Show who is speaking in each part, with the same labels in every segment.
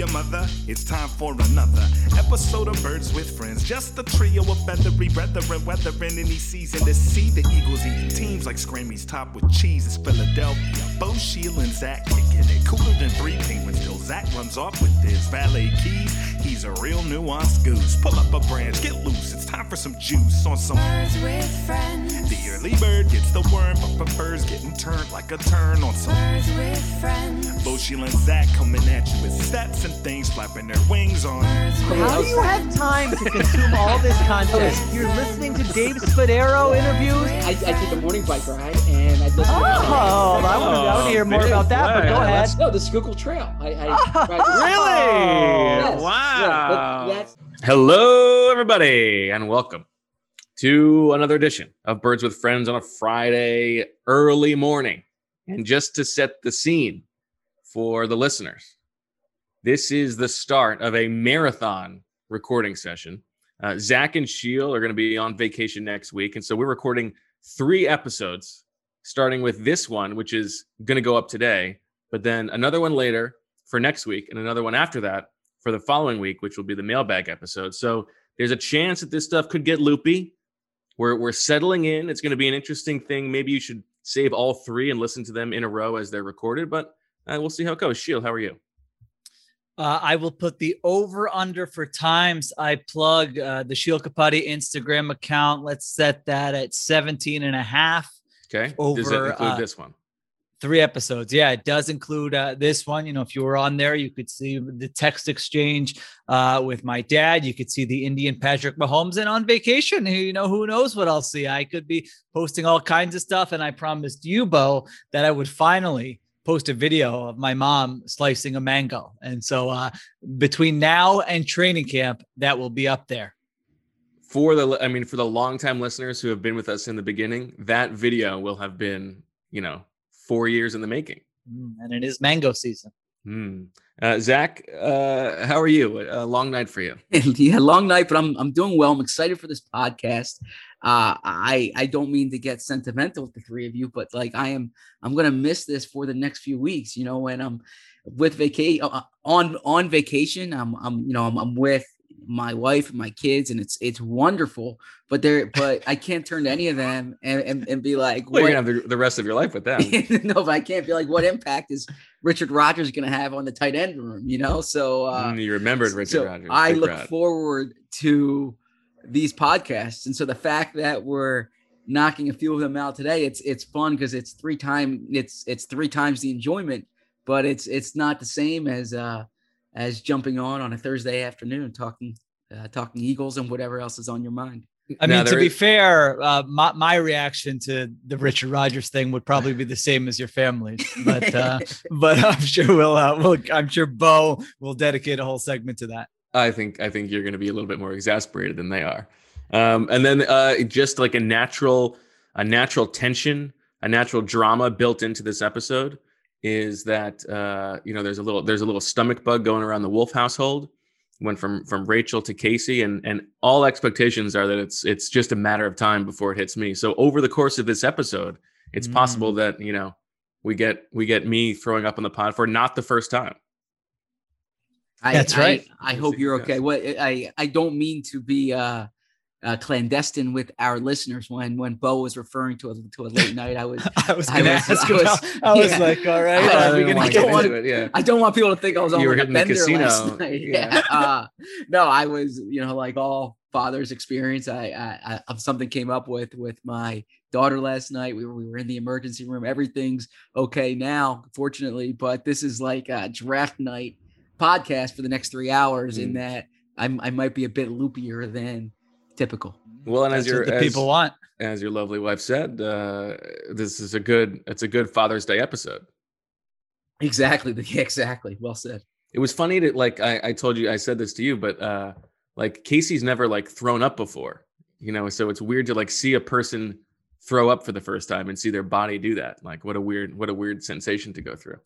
Speaker 1: Your mother, it's time for another episode of Birds with Friends. Just a trio of feathery brethren weathering any season to see the Eagles eat teams like Scrammy's top with cheese. It's Philadelphia. Bo, Sheila, and Zach kicking it cooler than three penguins till Zach runs off with his valet keys. He's a real nuanced goose. Pull up a branch, get loose. It's time for some juice on some
Speaker 2: Birds with friends.
Speaker 1: The early bird gets the worm, but prefers getting turned like a turn on some.
Speaker 2: Birds with friends.
Speaker 1: Bo, Sheila, and Zach coming at you with stats and things flapping their wings on.
Speaker 2: Birds
Speaker 3: How do you have time to consume all this content? You're listening to Dave Spadaro interviews.
Speaker 4: I, I take a morning bike ride and I listen.
Speaker 3: Oh, I want to, I want to hear more about that, but go ahead.
Speaker 4: No, the Schuylkill Trail. I, I ride this-
Speaker 5: Really?
Speaker 4: Yes,
Speaker 5: Wow.
Speaker 4: Yeah, but that's
Speaker 5: Hello, everybody, and welcome to another edition of Birds with Friends on a Friday early morning. And just to set the scene for the listeners, this is the start of a marathon recording session. Uh, Zach and Sheil are going to be on vacation next week. And so we're recording three episodes, starting with this one, which is going to go up today, but then another one later for next week, and another one after that for the following week, which will be the mailbag episode. So there's a chance that this stuff could get loopy. We're, we're settling in. It's going to be an interesting thing. Maybe you should save all three and listen to them in a row as they're recorded, but uh, we'll see how it goes. Sheil, how are you?
Speaker 3: Uh, I will put the over under for times I plug uh, the Sheil Kapadia Instagram account. Let's set that at 17 and a half.
Speaker 5: Okay. Does that
Speaker 3: Over,
Speaker 5: include
Speaker 3: uh,
Speaker 5: this one?
Speaker 3: Three episodes. Yeah, it does include uh, this one. You know, if you were on there, you could see the text exchange uh, with my dad. You could see the Indian Patrick Mahomes. And on vacation, you know, who knows what I'll see? I could be posting all kinds of stuff. And I promised you, Bo, that I would finally post a video of my mom slicing a mango. And so uh, between now and training camp, that will be up there.
Speaker 5: For the, I mean, for the long time listeners who have been with us in the beginning, that video will have been, you know, four years in the making.
Speaker 3: Mm, And it is mango season.
Speaker 5: Hmm. Uh, Zach, uh, how are you? A long night for you.
Speaker 4: yeah, long night, but I'm I'm doing well. I'm excited for this podcast. Uh, I I don't mean to get sentimental with the three of you, but like I am, I'm gonna miss this for the next few weeks. You know, when I'm with vacation on on vacation, I'm I'm you know I'm, I'm with my wife and my kids, and it's it's wonderful. But there, but I can't turn to any of them and and, and be like,
Speaker 5: Well,
Speaker 4: what-
Speaker 5: you're gonna have the, the rest of your life with them.
Speaker 4: no, but I can't be like, what impact is Richard Rodgers going to have on the tight end room? You know, so uh,
Speaker 5: Mm, you remembered Richard
Speaker 4: so
Speaker 5: Rodgers.
Speaker 4: I
Speaker 5: Big
Speaker 4: look
Speaker 5: Rod.
Speaker 4: forward to these podcasts, and so the fact that we're knocking a few of them out today, it's it's fun because it's three time it's it's three times the enjoyment, but it's it's not the same as uh as jumping on on a Thursday afternoon talking uh, talking Eagles and whatever else is on your mind.
Speaker 3: I
Speaker 5: Now,
Speaker 3: mean, to
Speaker 5: there
Speaker 3: be
Speaker 5: is-
Speaker 3: fair, uh, my, my reaction to the Richard Rodgers thing would probably be the same as your family's, but uh, but I'm sure we'll, uh, we'll I'm sure Bo will dedicate a whole segment to that.
Speaker 5: I think I think you're going to be a little bit more exasperated than they are. Um, and then uh, just like a natural a natural tension, a natural drama built into this episode is that uh, you know there's a little there's a little stomach bug going around the Wulf household. Went from from Rachel to Casey, and and all expectations are that it's it's just a matter of time before it hits me. So over the course of this episode, it's
Speaker 3: Mm.
Speaker 5: possible that you know we get we get me throwing up on the pod for not the first time.
Speaker 4: I,
Speaker 3: That's right.
Speaker 4: I,
Speaker 5: Yes,
Speaker 4: hope you're okay. What I I don't mean to be uh, uh clandestine with our listeners when when Bo was referring to a to a late night. I was
Speaker 3: I was
Speaker 4: I
Speaker 3: going to
Speaker 4: was-
Speaker 3: ask
Speaker 4: I was-
Speaker 3: about. I was
Speaker 4: yeah.
Speaker 3: like, all right,
Speaker 4: I
Speaker 3: are
Speaker 4: don't
Speaker 3: gonna get one?
Speaker 5: it. Yeah.
Speaker 4: I don't want people to think I was on
Speaker 5: You were
Speaker 4: like a bender
Speaker 5: casino.
Speaker 4: last night.
Speaker 5: Yeah.
Speaker 4: Yeah. uh, no, I was you know like all fathers experience. I, I, I something came up with with my daughter last night. We were we were in the emergency room. Everything's okay now, fortunately. But this is like a draft night podcast for the next three hours. In
Speaker 5: Mm.
Speaker 4: that I'm, I might be a bit loopier than Typical.
Speaker 5: Well, and as your
Speaker 3: the
Speaker 5: as,
Speaker 3: people want.
Speaker 5: as your lovely wife said, uh, this is a good it's a good Father's Day episode.
Speaker 4: Exactly. Exactly. Well said.
Speaker 5: It was funny to like I, I told you I said this to you, but uh like Casey's never like thrown up before, you know, so it's weird to like see a person throw up for the first time and see their body do that. Like what a weird what a weird sensation to go through.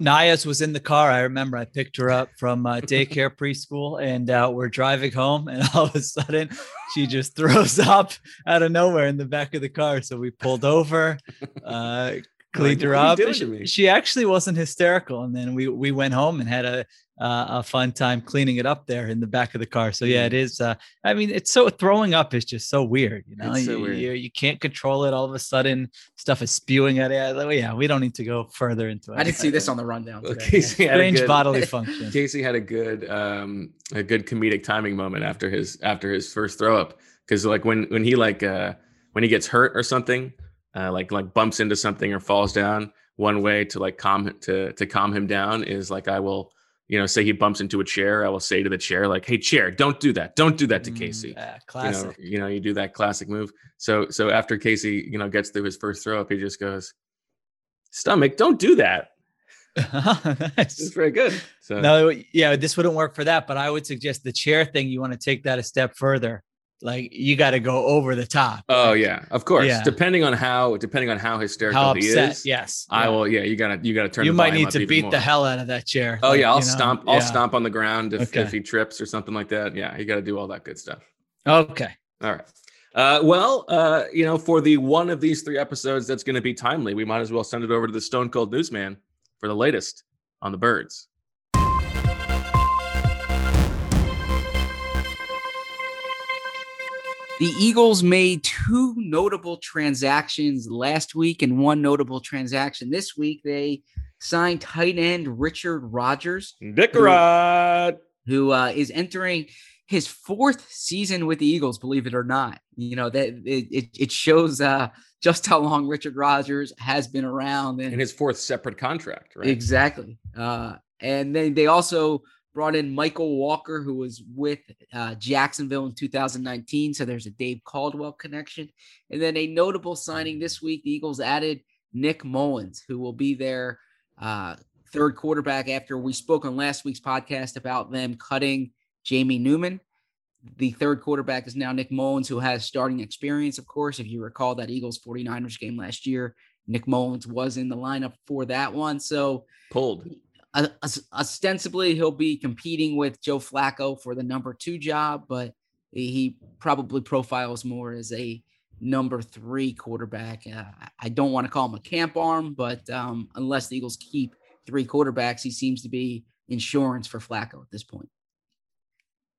Speaker 3: Naya's was in the car. I remember I picked her up from uh, daycare preschool, and uh, we're driving home, and all of a sudden she just throws up out of nowhere in the back of the car. So we pulled over, uh, cleaned
Speaker 5: Like,
Speaker 3: her
Speaker 5: "What are you
Speaker 3: up.
Speaker 5: doing
Speaker 3: and
Speaker 5: to me?"
Speaker 3: She, she actually wasn't hysterical, and then we we went home and had a uh, a fun time cleaning it up there in the back of the car. So yeah, it is. Uh, I mean, it's so throwing up is just so weird. You know,
Speaker 5: It's so
Speaker 3: you,
Speaker 5: weird.
Speaker 3: You, you can't control it. All of a sudden, stuff is spewing at it. Yeah, we don't need to go further into it.
Speaker 4: I didn't see this on the rundown.
Speaker 5: Well,
Speaker 4: Today.
Speaker 5: Casey had a
Speaker 3: strange
Speaker 5: good,
Speaker 3: bodily function.
Speaker 5: Casey had a good um a good comedic timing moment after his after his first throw up because like when when he like uh when he gets hurt or something uh like like bumps into something or falls down one way to like calm to to calm him down is like I will you know say he bumps into a chair I will say to the chair like hey chair don't do that don't do that to
Speaker 3: Mm,
Speaker 5: Casey
Speaker 3: yeah,
Speaker 5: you know
Speaker 3: classic.
Speaker 5: you know you do that classic move so so after Casey you know gets through his first throw up he just goes stomach don't do that it's
Speaker 3: nice.
Speaker 5: very good so
Speaker 3: No, yeah, this wouldn't work for that, but I would suggest the chair thing. You want to take that a step further. Like you got to go over the top.
Speaker 5: Oh yeah, of course.
Speaker 3: Yeah.
Speaker 5: Depending on how depending on how hysterical
Speaker 3: How
Speaker 5: he
Speaker 3: upset?
Speaker 5: is,
Speaker 3: Yes.
Speaker 5: I
Speaker 3: yeah.
Speaker 5: will. Yeah, you gotta you gotta turn.
Speaker 3: You
Speaker 5: the
Speaker 3: might need to beat
Speaker 5: more.
Speaker 3: the hell out of that chair.
Speaker 5: Oh
Speaker 3: like,
Speaker 5: yeah, I'll
Speaker 3: you know,
Speaker 5: stomp. I'll
Speaker 3: yeah.
Speaker 5: stomp on the ground if,
Speaker 3: Okay.
Speaker 5: if he trips or something like that. Yeah, you got to do all that good stuff.
Speaker 3: Okay.
Speaker 5: All right. Uh, well, uh, you know, for the one of these three episodes that's going to be timely, we might as well send it over to the Stone Cold Newsman for the latest on the birds.
Speaker 4: The Eagles made two notable transactions last week and one notable transaction this week. They signed tight end Richard Rodgers,
Speaker 5: Dickrod.
Speaker 4: who uh, is entering his fourth season with the Eagles, believe it or not. You know, that it, it, shows uh, just how long Richard Rodgers has been around. And
Speaker 5: in his fourth separate contract, right?
Speaker 4: Exactly. Uh, and then they also brought in Michael Walker, who was with uh, Jacksonville in 2019. So there's a Dave Caldwell connection. And then a notable signing this week, the Eagles added Nick Mullens, who will be their uh, third quarterback after we spoke on last week's podcast about them cutting Jamie Newman. The third quarterback is now Nick Mullens, who has starting experience, of course. If you recall that Eagles 49ers game last year, Nick Mullens was in the lineup for that one. So
Speaker 5: Pulled.
Speaker 4: Uh, ostensibly he'll be competing with Joe Flacco for the number two job, but he probably profiles more as a number three quarterback. Uh, I don't want to call him a camp arm, but um, unless the Eagles keep three quarterbacks, he seems to be insurance for Flacco at this point.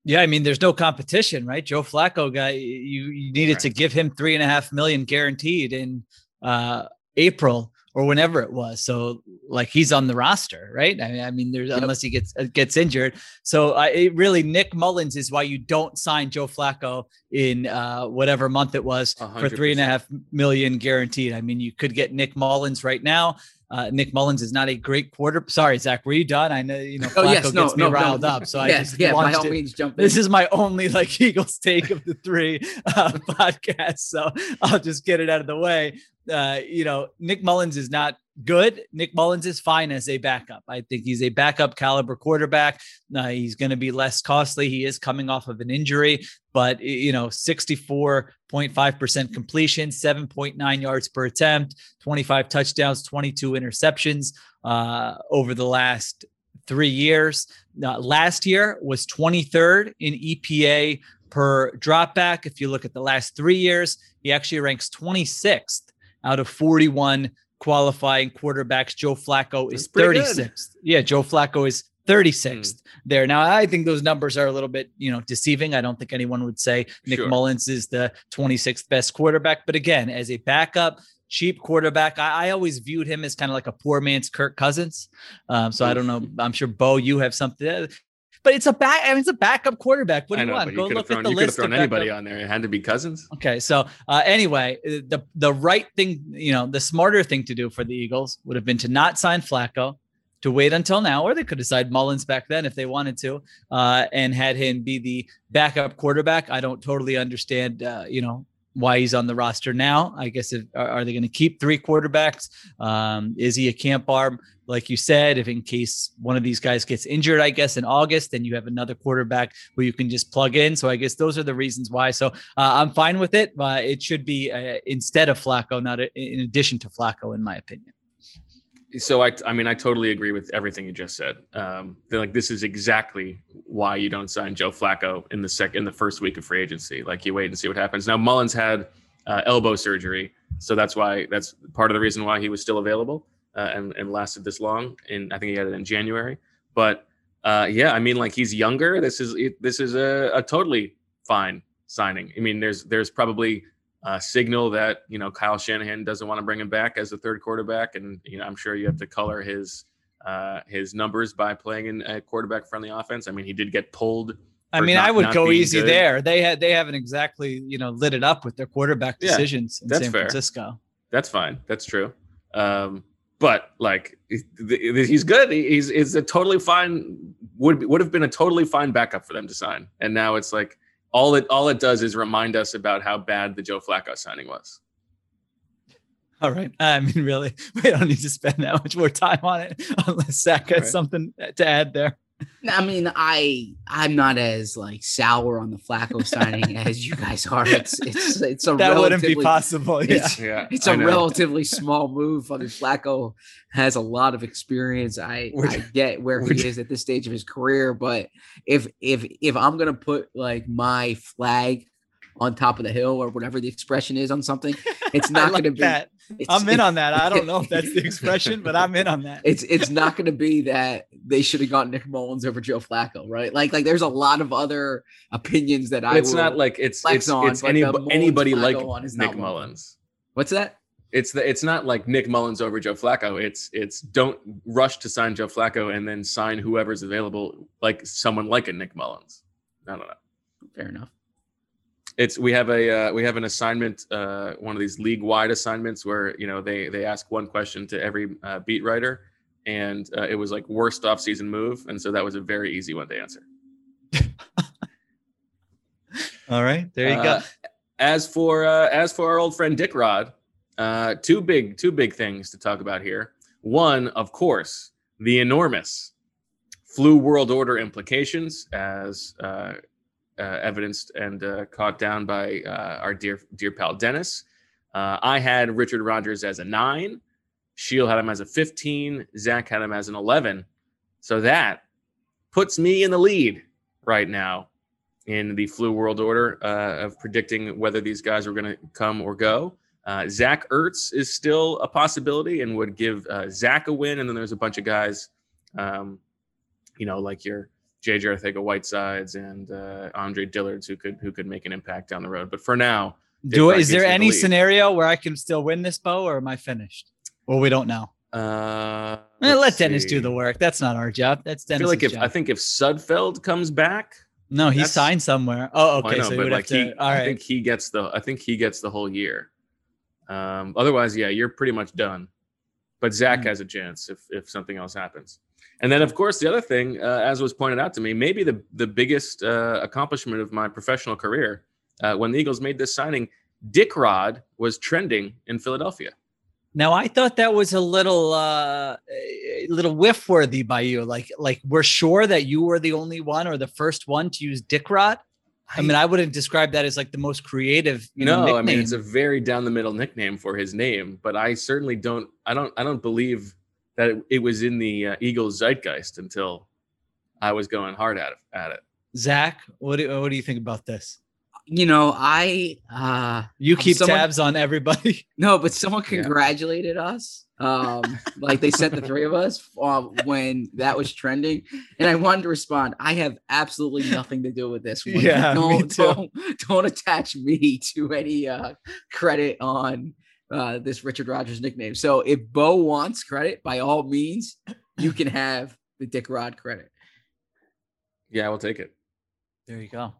Speaker 3: Yeah, I mean, there's no competition, right? Joe Flacco guy, you, you needed to give him three and a half million guaranteed in uh, April or whenever it was. So like he's on the roster, right? I mean, I mean, there's
Speaker 4: Yep.
Speaker 3: unless he gets uh, gets injured. So I it really Nick Mullens is why you don't sign Joe Flacco in uh, whatever month it was
Speaker 5: A
Speaker 3: for
Speaker 5: hundred
Speaker 3: three and a half million guaranteed. I mean, you could get Nick Mullens right now. Uh, Nick Mullens is not a great quarter. Sorry, Zach, were you done? I know you know
Speaker 4: Oh, yes, no,
Speaker 3: gets me
Speaker 4: no, no.
Speaker 3: riled up, so I just
Speaker 4: yeah, by all
Speaker 3: it.
Speaker 4: means, jump in.
Speaker 3: This is my only like Eagles take of the three uh, podcasts, so I'll just get it out of the way. Uh, you know, Nick Mullens is not good. Nick Mullens is fine as a backup. I think he's a backup caliber quarterback. Uh, he's going to be less costly. He is coming off of an injury, but you know, 64.5% completion, 7.9 yards per attempt, 25 touchdowns, 22 interceptions uh, over the last three years. Uh, last year was 23rd in EPA per dropback. If you look at the last three years, he actually ranks 26th out of 41 qualifying quarterbacks. Joe Flacco is
Speaker 5: That's pretty good.
Speaker 3: 36th. Yeah, Joe Flacco is 36th there. Now, I think those numbers are a little bit, you know, deceiving. I don't think anyone would say Nick
Speaker 5: Sure.
Speaker 3: Mullens is the 26th best quarterback. But again, as a backup, cheap quarterback, I, I always viewed him as kind of like a poor man's Kirk Cousins. Um, so I don't know. I'm sure Bo, you have something. But it's a back. I mean, it's a backup quarterback. What do you
Speaker 5: know,
Speaker 3: want?
Speaker 5: you
Speaker 3: Go look
Speaker 5: thrown,
Speaker 3: at the
Speaker 5: you could have thrown anybody
Speaker 3: backup-
Speaker 5: on there. It had to be Cousins.
Speaker 3: Okay, so uh, anyway, the the right thing, you know, the smarter thing to do for the Eagles would have been to not sign Flacco, to wait until now, or they could decide Mullens back then if they wanted to, uh, and had him be the backup quarterback. I don't totally understand, uh, you know, why he's on the roster now. I guess if, are, they going to keep three quarterbacks? Um, is he a camp arm? Like you said, if in case one of these guys gets injured, I guess in August, then you have another quarterback who you can just plug in. So I guess those are the reasons why. So uh, I'm fine with it. But it should be uh, instead of Flacco, not a, in addition to Flacco, in my opinion.
Speaker 5: So I, I mean, I totally agree with everything you just said. Um, like this is exactly why you don't sign Joe Flacco in the second, in the first week of free agency. Like you wait and see what happens. Now Mullens had uh, elbow surgery, so that's why that's part of the reason why he was still available uh, and and lasted this long. And I think he had it in January. But uh, yeah, I mean, like he's younger. This is this is a, a totally fine signing. I mean, there's there's probably uh, signal that you know Kyle Shanahan doesn't want to bring him back as a third quarterback, and you know I'm sure you have to color his uh, his numbers by playing in a quarterback friendly offense. I mean, he did get pulled.
Speaker 3: I mean, not, I would go easy good. there. They had they haven't exactly you know lit it up with their quarterback decisions
Speaker 5: yeah,
Speaker 3: in San
Speaker 5: fair.
Speaker 3: Francisco.
Speaker 5: That's fine. That's true. Um, but like he's good. He's is a totally fine would would have been a totally fine backup for them to sign, and now it's like all it all it does is remind us about how bad the Joe Flacco signing was.
Speaker 3: All right. I mean, really, we don't need to spend that much more time on it unless Zach has right. something to add there.
Speaker 4: I mean, I I'm not as like sour on the Flacco signing as you guys are. It's it's it's a
Speaker 3: that wouldn't be possible. Yeah,
Speaker 4: it's, yeah, it's a relatively small move. I mean, Flacco has a lot of experience. I I get where he is at this stage of his career, but if if if I'm gonna put like my flag on top of the hill or whatever the expression is on something, it's not like going to be.
Speaker 3: That. I'm in on that. I don't know if that's the expression, but I'm in on that.
Speaker 4: It's it's not going to be that they should have gotten Nick Mullens over Joe Flacco, right? Like like there's a lot of other opinions that I.
Speaker 5: It's not like it's it's, on, it's any, anybody like Nick Mullens.
Speaker 4: What's that?
Speaker 5: It's the it's not like Nick Mullens over Joe Flacco. It's it's don't rush to sign Joe Flacco and then sign whoever's available, like someone like a Nick Mullens. I don't know.
Speaker 4: Fair enough
Speaker 5: it's we have a uh, we have an assignment uh, one of these league wide assignments where you know they they ask one question to every uh, beat writer and uh, it was like worst off season move and so that was a very easy one to answer.
Speaker 3: All right there you go.
Speaker 5: Uh, as for uh, as for our old friend dick rod two big two big things to talk about here. One of course the enormous flu world order implications as uh, evidenced and uh, caught down by uh, our dear dear pal Dennis. Uh, I had Richard Rodgers as a nine. Sheil had him as a 15. Zach had him as an 11. So that puts me in the lead right now in the flu world order uh, of predicting whether these guys are going to come or go. Uh, Zach Ertz is still a possibility and would give Zach a win. And then there's a bunch of guys, um, you know, like your JJ Arcega Whitesides and uh, Andre Dillards who could who could make an impact down the road. But for now,
Speaker 3: do is there any the scenario where I can still win this Bo, or am I finished? Well, we don't know.
Speaker 5: Uh,
Speaker 3: eh, let Dennis do the work. That's not our job. That's Dennis. I feel
Speaker 5: like if
Speaker 3: job.
Speaker 5: I think if Sudfeld comes back,
Speaker 3: no, he signed somewhere. Oh, okay. Know, so but like
Speaker 5: he,
Speaker 3: to, all right.
Speaker 5: I think he gets the. I think he gets the whole year. Um, otherwise, yeah, you're pretty much done. But Zach mm. has a chance if if something else happens. And then, of course, the other thing, uh, as was pointed out to me, maybe the the biggest uh, accomplishment of my professional career uh, when the Eagles made this signing, Dick Rod was trending in Philadelphia.
Speaker 3: Now I thought that was a little uh a little whiff worthy by you. Like like we're sure that you were the only one or the first one to use Dick Rod. I, I mean, I wouldn't describe that as like the most creative. You
Speaker 5: no,
Speaker 3: know,
Speaker 5: I mean it's a very down the middle nickname for his name, but I certainly don't. I don't. I don't believe that it, it was in the uh, Eagles zeitgeist until I was going hard at it. At it.
Speaker 3: Zach, what do, what do you think about this?
Speaker 4: You know, I uh
Speaker 3: you keep someone, tabs on everybody.
Speaker 4: No, but someone congratulated yeah. us. Um, like they sent the three of us uh, when that was trending, and I wanted to respond. I have absolutely nothing to do with this one.
Speaker 3: Yeah,
Speaker 4: don't don't, don't attach me to any uh credit on uh, this Richard Rodgers nickname. So if Bo wants credit, by all means, you can have the Dick Rod credit.
Speaker 5: Yeah, we'll take it.
Speaker 3: There you go.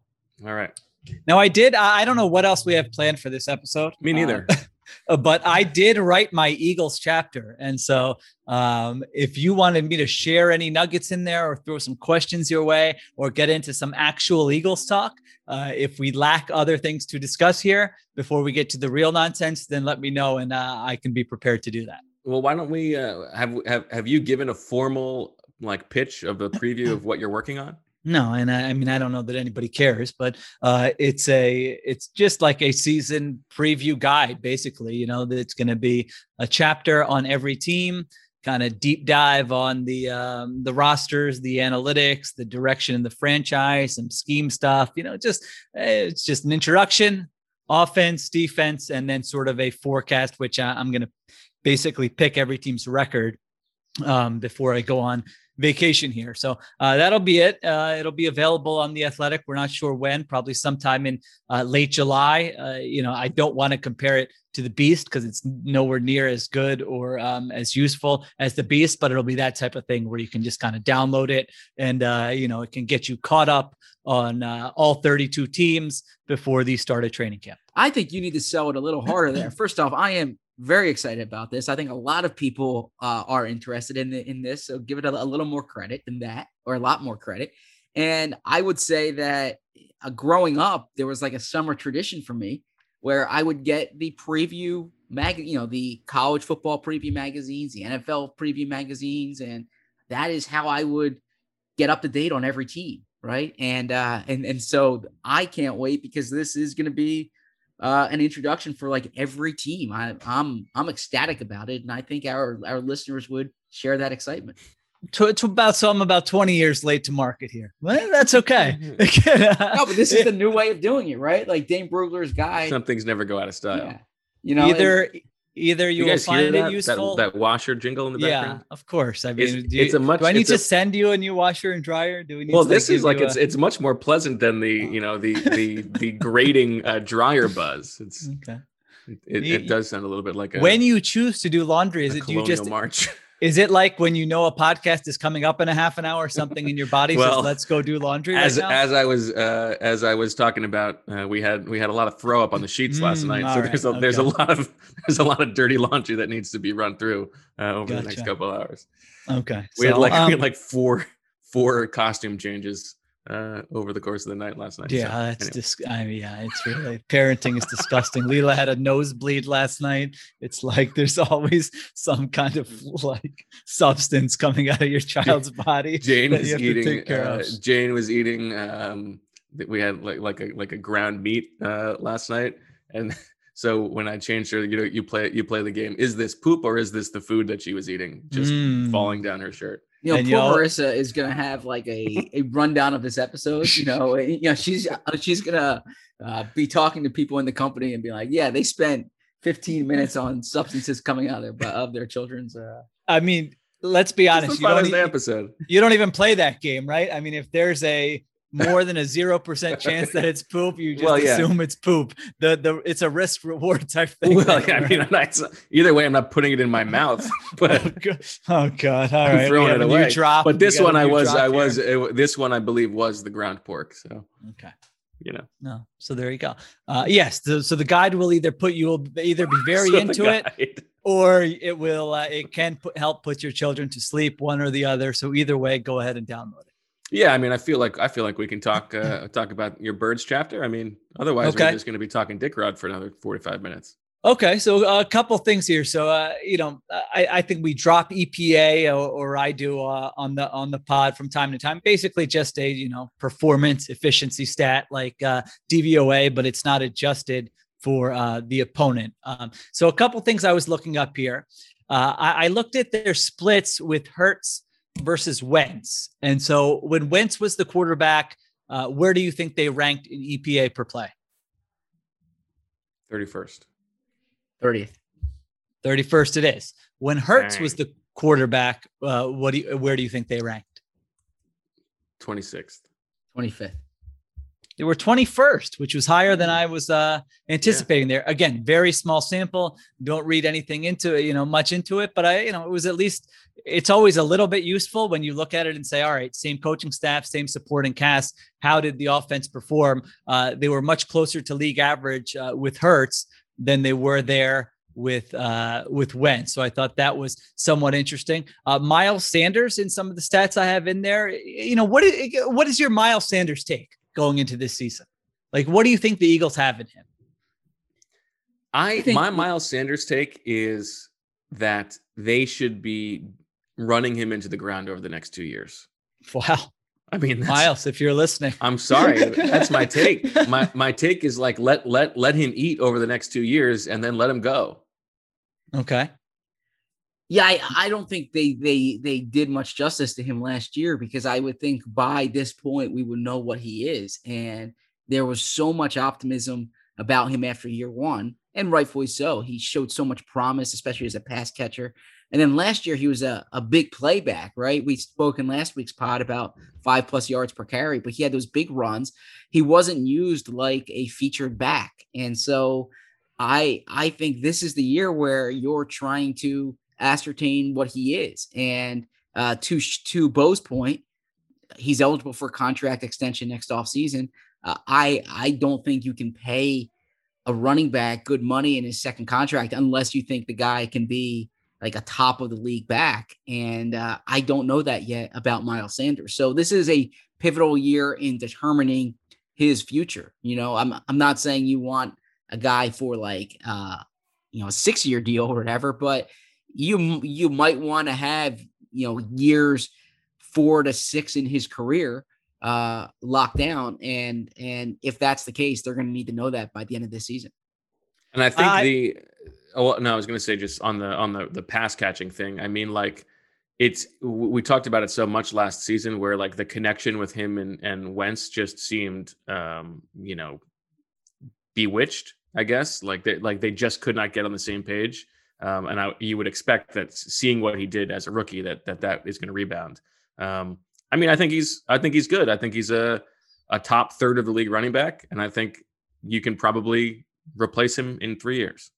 Speaker 5: All right.
Speaker 3: Now I did. I don't know what else we have planned for this episode.
Speaker 5: Me neither.
Speaker 3: Uh, but I did write my Eagles chapter. And so um, if you wanted me to share any nuggets in there or throw some questions your way or get into some actual Eagles talk, uh, if we lack other things to discuss here before we get to the real nonsense, then let me know and uh, I can be prepared to do that.
Speaker 5: Well, why don't we uh, have have have you given a formal like pitch of a preview of what you're working on?
Speaker 3: No, and I, I, mean I don't know that anybody cares, but uh, it's a it's just like a season preview guide, basically. You know, it's going to be a chapter on every team, kind of deep dive on the um, the rosters, the analytics, the direction in the franchise, some scheme stuff. You know, just it's just an introduction, offense, defense, and then sort of a forecast, which I, I'm going to basically pick every team's record um, before I go on vacation here. So uh, that'll be it. Uh, it'll be available on the Athletic. We're not sure when, probably sometime in uh, late July. Uh, you know, I don't want to compare it to the Beast because it's nowhere near as good or um, as useful as the Beast, but it'll be that type of thing where you can just kind of download it and uh, you know it can get you caught up on uh, all 32 teams before the start of training camp.
Speaker 4: I think you need to sell it a little harder there. First off, I am very excited about this. I think a lot of people uh, are interested in the, in this, so give it a, a, little more credit than that, or a lot more credit. And I would say that uh, growing up, there was like a summer tradition for me where I would get the preview mag, you know, the college football preview magazines, the NFL preview magazines, and that is how I would get up to date on every team, right? And uh, and and so I can't wait because this is going to be uh, an introduction for like every team. I, I'm I'm ecstatic about it, and I think our our listeners would share that excitement.
Speaker 3: To, to about so I'm about 20 years late to market here. Well, that's okay.
Speaker 4: no, but this is the new way of doing it, right? Like Dane Brugler's guy.
Speaker 5: Some things never go out of style. Yeah.
Speaker 3: You know, either and, either you,
Speaker 5: you
Speaker 3: will find it useful.
Speaker 5: That, that, washer jingle in the background.
Speaker 3: Yeah, of course. I mean,
Speaker 5: it's, you, it's a much.
Speaker 3: Do I need to
Speaker 5: a,
Speaker 3: send you a new washer and dryer? Do we need?
Speaker 5: Well,
Speaker 3: to,
Speaker 5: this
Speaker 3: like,
Speaker 5: is like
Speaker 3: a,
Speaker 5: it's it's much more pleasant than the you know the the the grating uh, dryer buzz. It's
Speaker 3: okay.
Speaker 5: It, it, it, does sound a little bit like a,
Speaker 3: when you choose to do laundry. Is it do you just
Speaker 5: march?
Speaker 3: Is it like when you know a podcast is coming up in a half an hour, something in your body well, says, "Let's go do laundry"?
Speaker 5: As
Speaker 3: right
Speaker 5: as I was uh, as I was talking about, uh, we had we had a lot of throw up on the sheets mm, last night, so right, there's a okay. there's a lot of there's a lot of dirty laundry that needs to be run through uh, over gotcha. the next couple hours.
Speaker 3: Okay,
Speaker 5: we so, had like um, we had like four four costume changes uh, over the course of the night last night.
Speaker 3: Yeah, so, that's anyway. dis- I mean, yeah, it's really parenting is disgusting. Leela had a nosebleed last night. It's like there's always some kind of like substance coming out of your child's body.
Speaker 5: Jane was eating. Uh, Jane was eating. Um, we had like like a like a ground meat uh, last night, and so when I changed her, you know, you play you play the game. Is this poop or is this the food that she was eating just mm. falling down her shirt?
Speaker 4: You know, and poor Marissa is gonna have like a, a rundown of this episode. You know, you know, she's uh, she's gonna uh, be talking to people in the company and be like, yeah, they spent 15 minutes on substances coming out of their of their children's. Uh...
Speaker 3: I mean, let's be honest.
Speaker 5: You don't, even, episode.
Speaker 3: you don't even play that game, right? I mean, if there's a more than a zero percent chance that it's poop. You just well, yeah. assume it's poop. The the it's a risk reward type thing.
Speaker 5: Well, yeah, I mean, not, either way, I'm not putting it in my mouth. But
Speaker 3: oh god, all right,
Speaker 5: throwing it away.
Speaker 3: Drop.
Speaker 5: But this one, I was, I was, it, this one, I believe, was the ground pork. So
Speaker 3: okay.
Speaker 5: You know,
Speaker 3: no. So there you go. Uh, yes. So, so the guide will either put you will either be very so into it, or it will uh, it can put, help put your children to sleep, one or the other. So either way, go ahead and download it.
Speaker 5: Yeah, I mean, I feel like I feel like we can talk uh, talk about your birds chapter. I mean, otherwise okay. we're just going to be talking Dick Rod for another forty five minutes.
Speaker 3: Okay, so a couple things here. So, uh, you know, I, I, think we drop EPA, or, or I do uh, on the on the pod from time to time. Basically, just a you know performance efficiency stat like uh, DVOA, but it's not adjusted for uh, the opponent. Um, so, a couple things I was looking up here. Uh, I, I looked at their splits with Hurts versus Wentz. And so when Wentz was the quarterback, uh, where do you think they ranked in EPA per play?
Speaker 5: 31st.
Speaker 4: 30th.
Speaker 3: 31st it is. When Hurts Dang. was the quarterback, uh, what do you, where do you think they ranked?
Speaker 5: 26th.
Speaker 4: 25th.
Speaker 3: They were 21st, which was higher than I was uh, anticipating yeah. there. Again, very small sample. Don't read anything into it, you know, much into it, but I, you know, it was at least it's always a little bit useful when you look at it and say, all right, same coaching staff, same supporting cast. How did the offense perform? Uh, they were much closer to league average uh, with Hurts than they were there with uh, with Wentz. So I thought that was somewhat interesting. Uh, Miles Sanders in some of the stats I have in there. You know what is what is your Miles Sanders take going into this season? Like, what do you think the Eagles have in him?
Speaker 5: I,
Speaker 4: think-
Speaker 5: my Miles Sanders take is that they should be running him into the ground over the next two years.
Speaker 3: Wow,
Speaker 5: I mean,
Speaker 3: Miles, if you're listening,
Speaker 5: I'm sorry, that's my take. My my take is like let let let him eat over the next two years and then let him go.
Speaker 3: okay.
Speaker 4: Yeah, I, I don't think they they they did much justice to him last year because I would think by this point we would know what he is. And there was so much optimism about him after year one, and rightfully so. He showed so much promise, especially as a pass catcher. And then last year he was a, a big playback, right? We spoke in last week's pod about five plus yards per carry, but he had those big runs. He wasn't used like a featured back. And so I I think this is the year where you're trying to ascertain what he is. And uh, to to Bo's point, he's eligible for contract extension next offseason. Uh, I I don't think you can pay a running back good money in his second contract unless you think the guy can be like a top of the league back. And uh, I don't know that yet about Miles Sanders. So this is a pivotal year in determining his future. You know, I'm I'm not saying you want a guy for like uh you know a six year deal or whatever, but you you might want to have you know years four to six in his career uh locked down and and if that's the case they're going to need to know that by the end of this season
Speaker 5: And I think
Speaker 3: I-
Speaker 5: the oh well, no, I was going to say just on the on the the pass catching thing. I mean, like it's we talked about it so much last season where like the connection with him and and Wentz just seemed um you know bewitched. I guess like they like they just could not get on the same page. Um, and I, you would expect that seeing what he did as a rookie that that that is going to rebound. Um, I mean, I think he's I think he's good. I think he's a a top third of the league running back, and I think you can probably replace him in three years.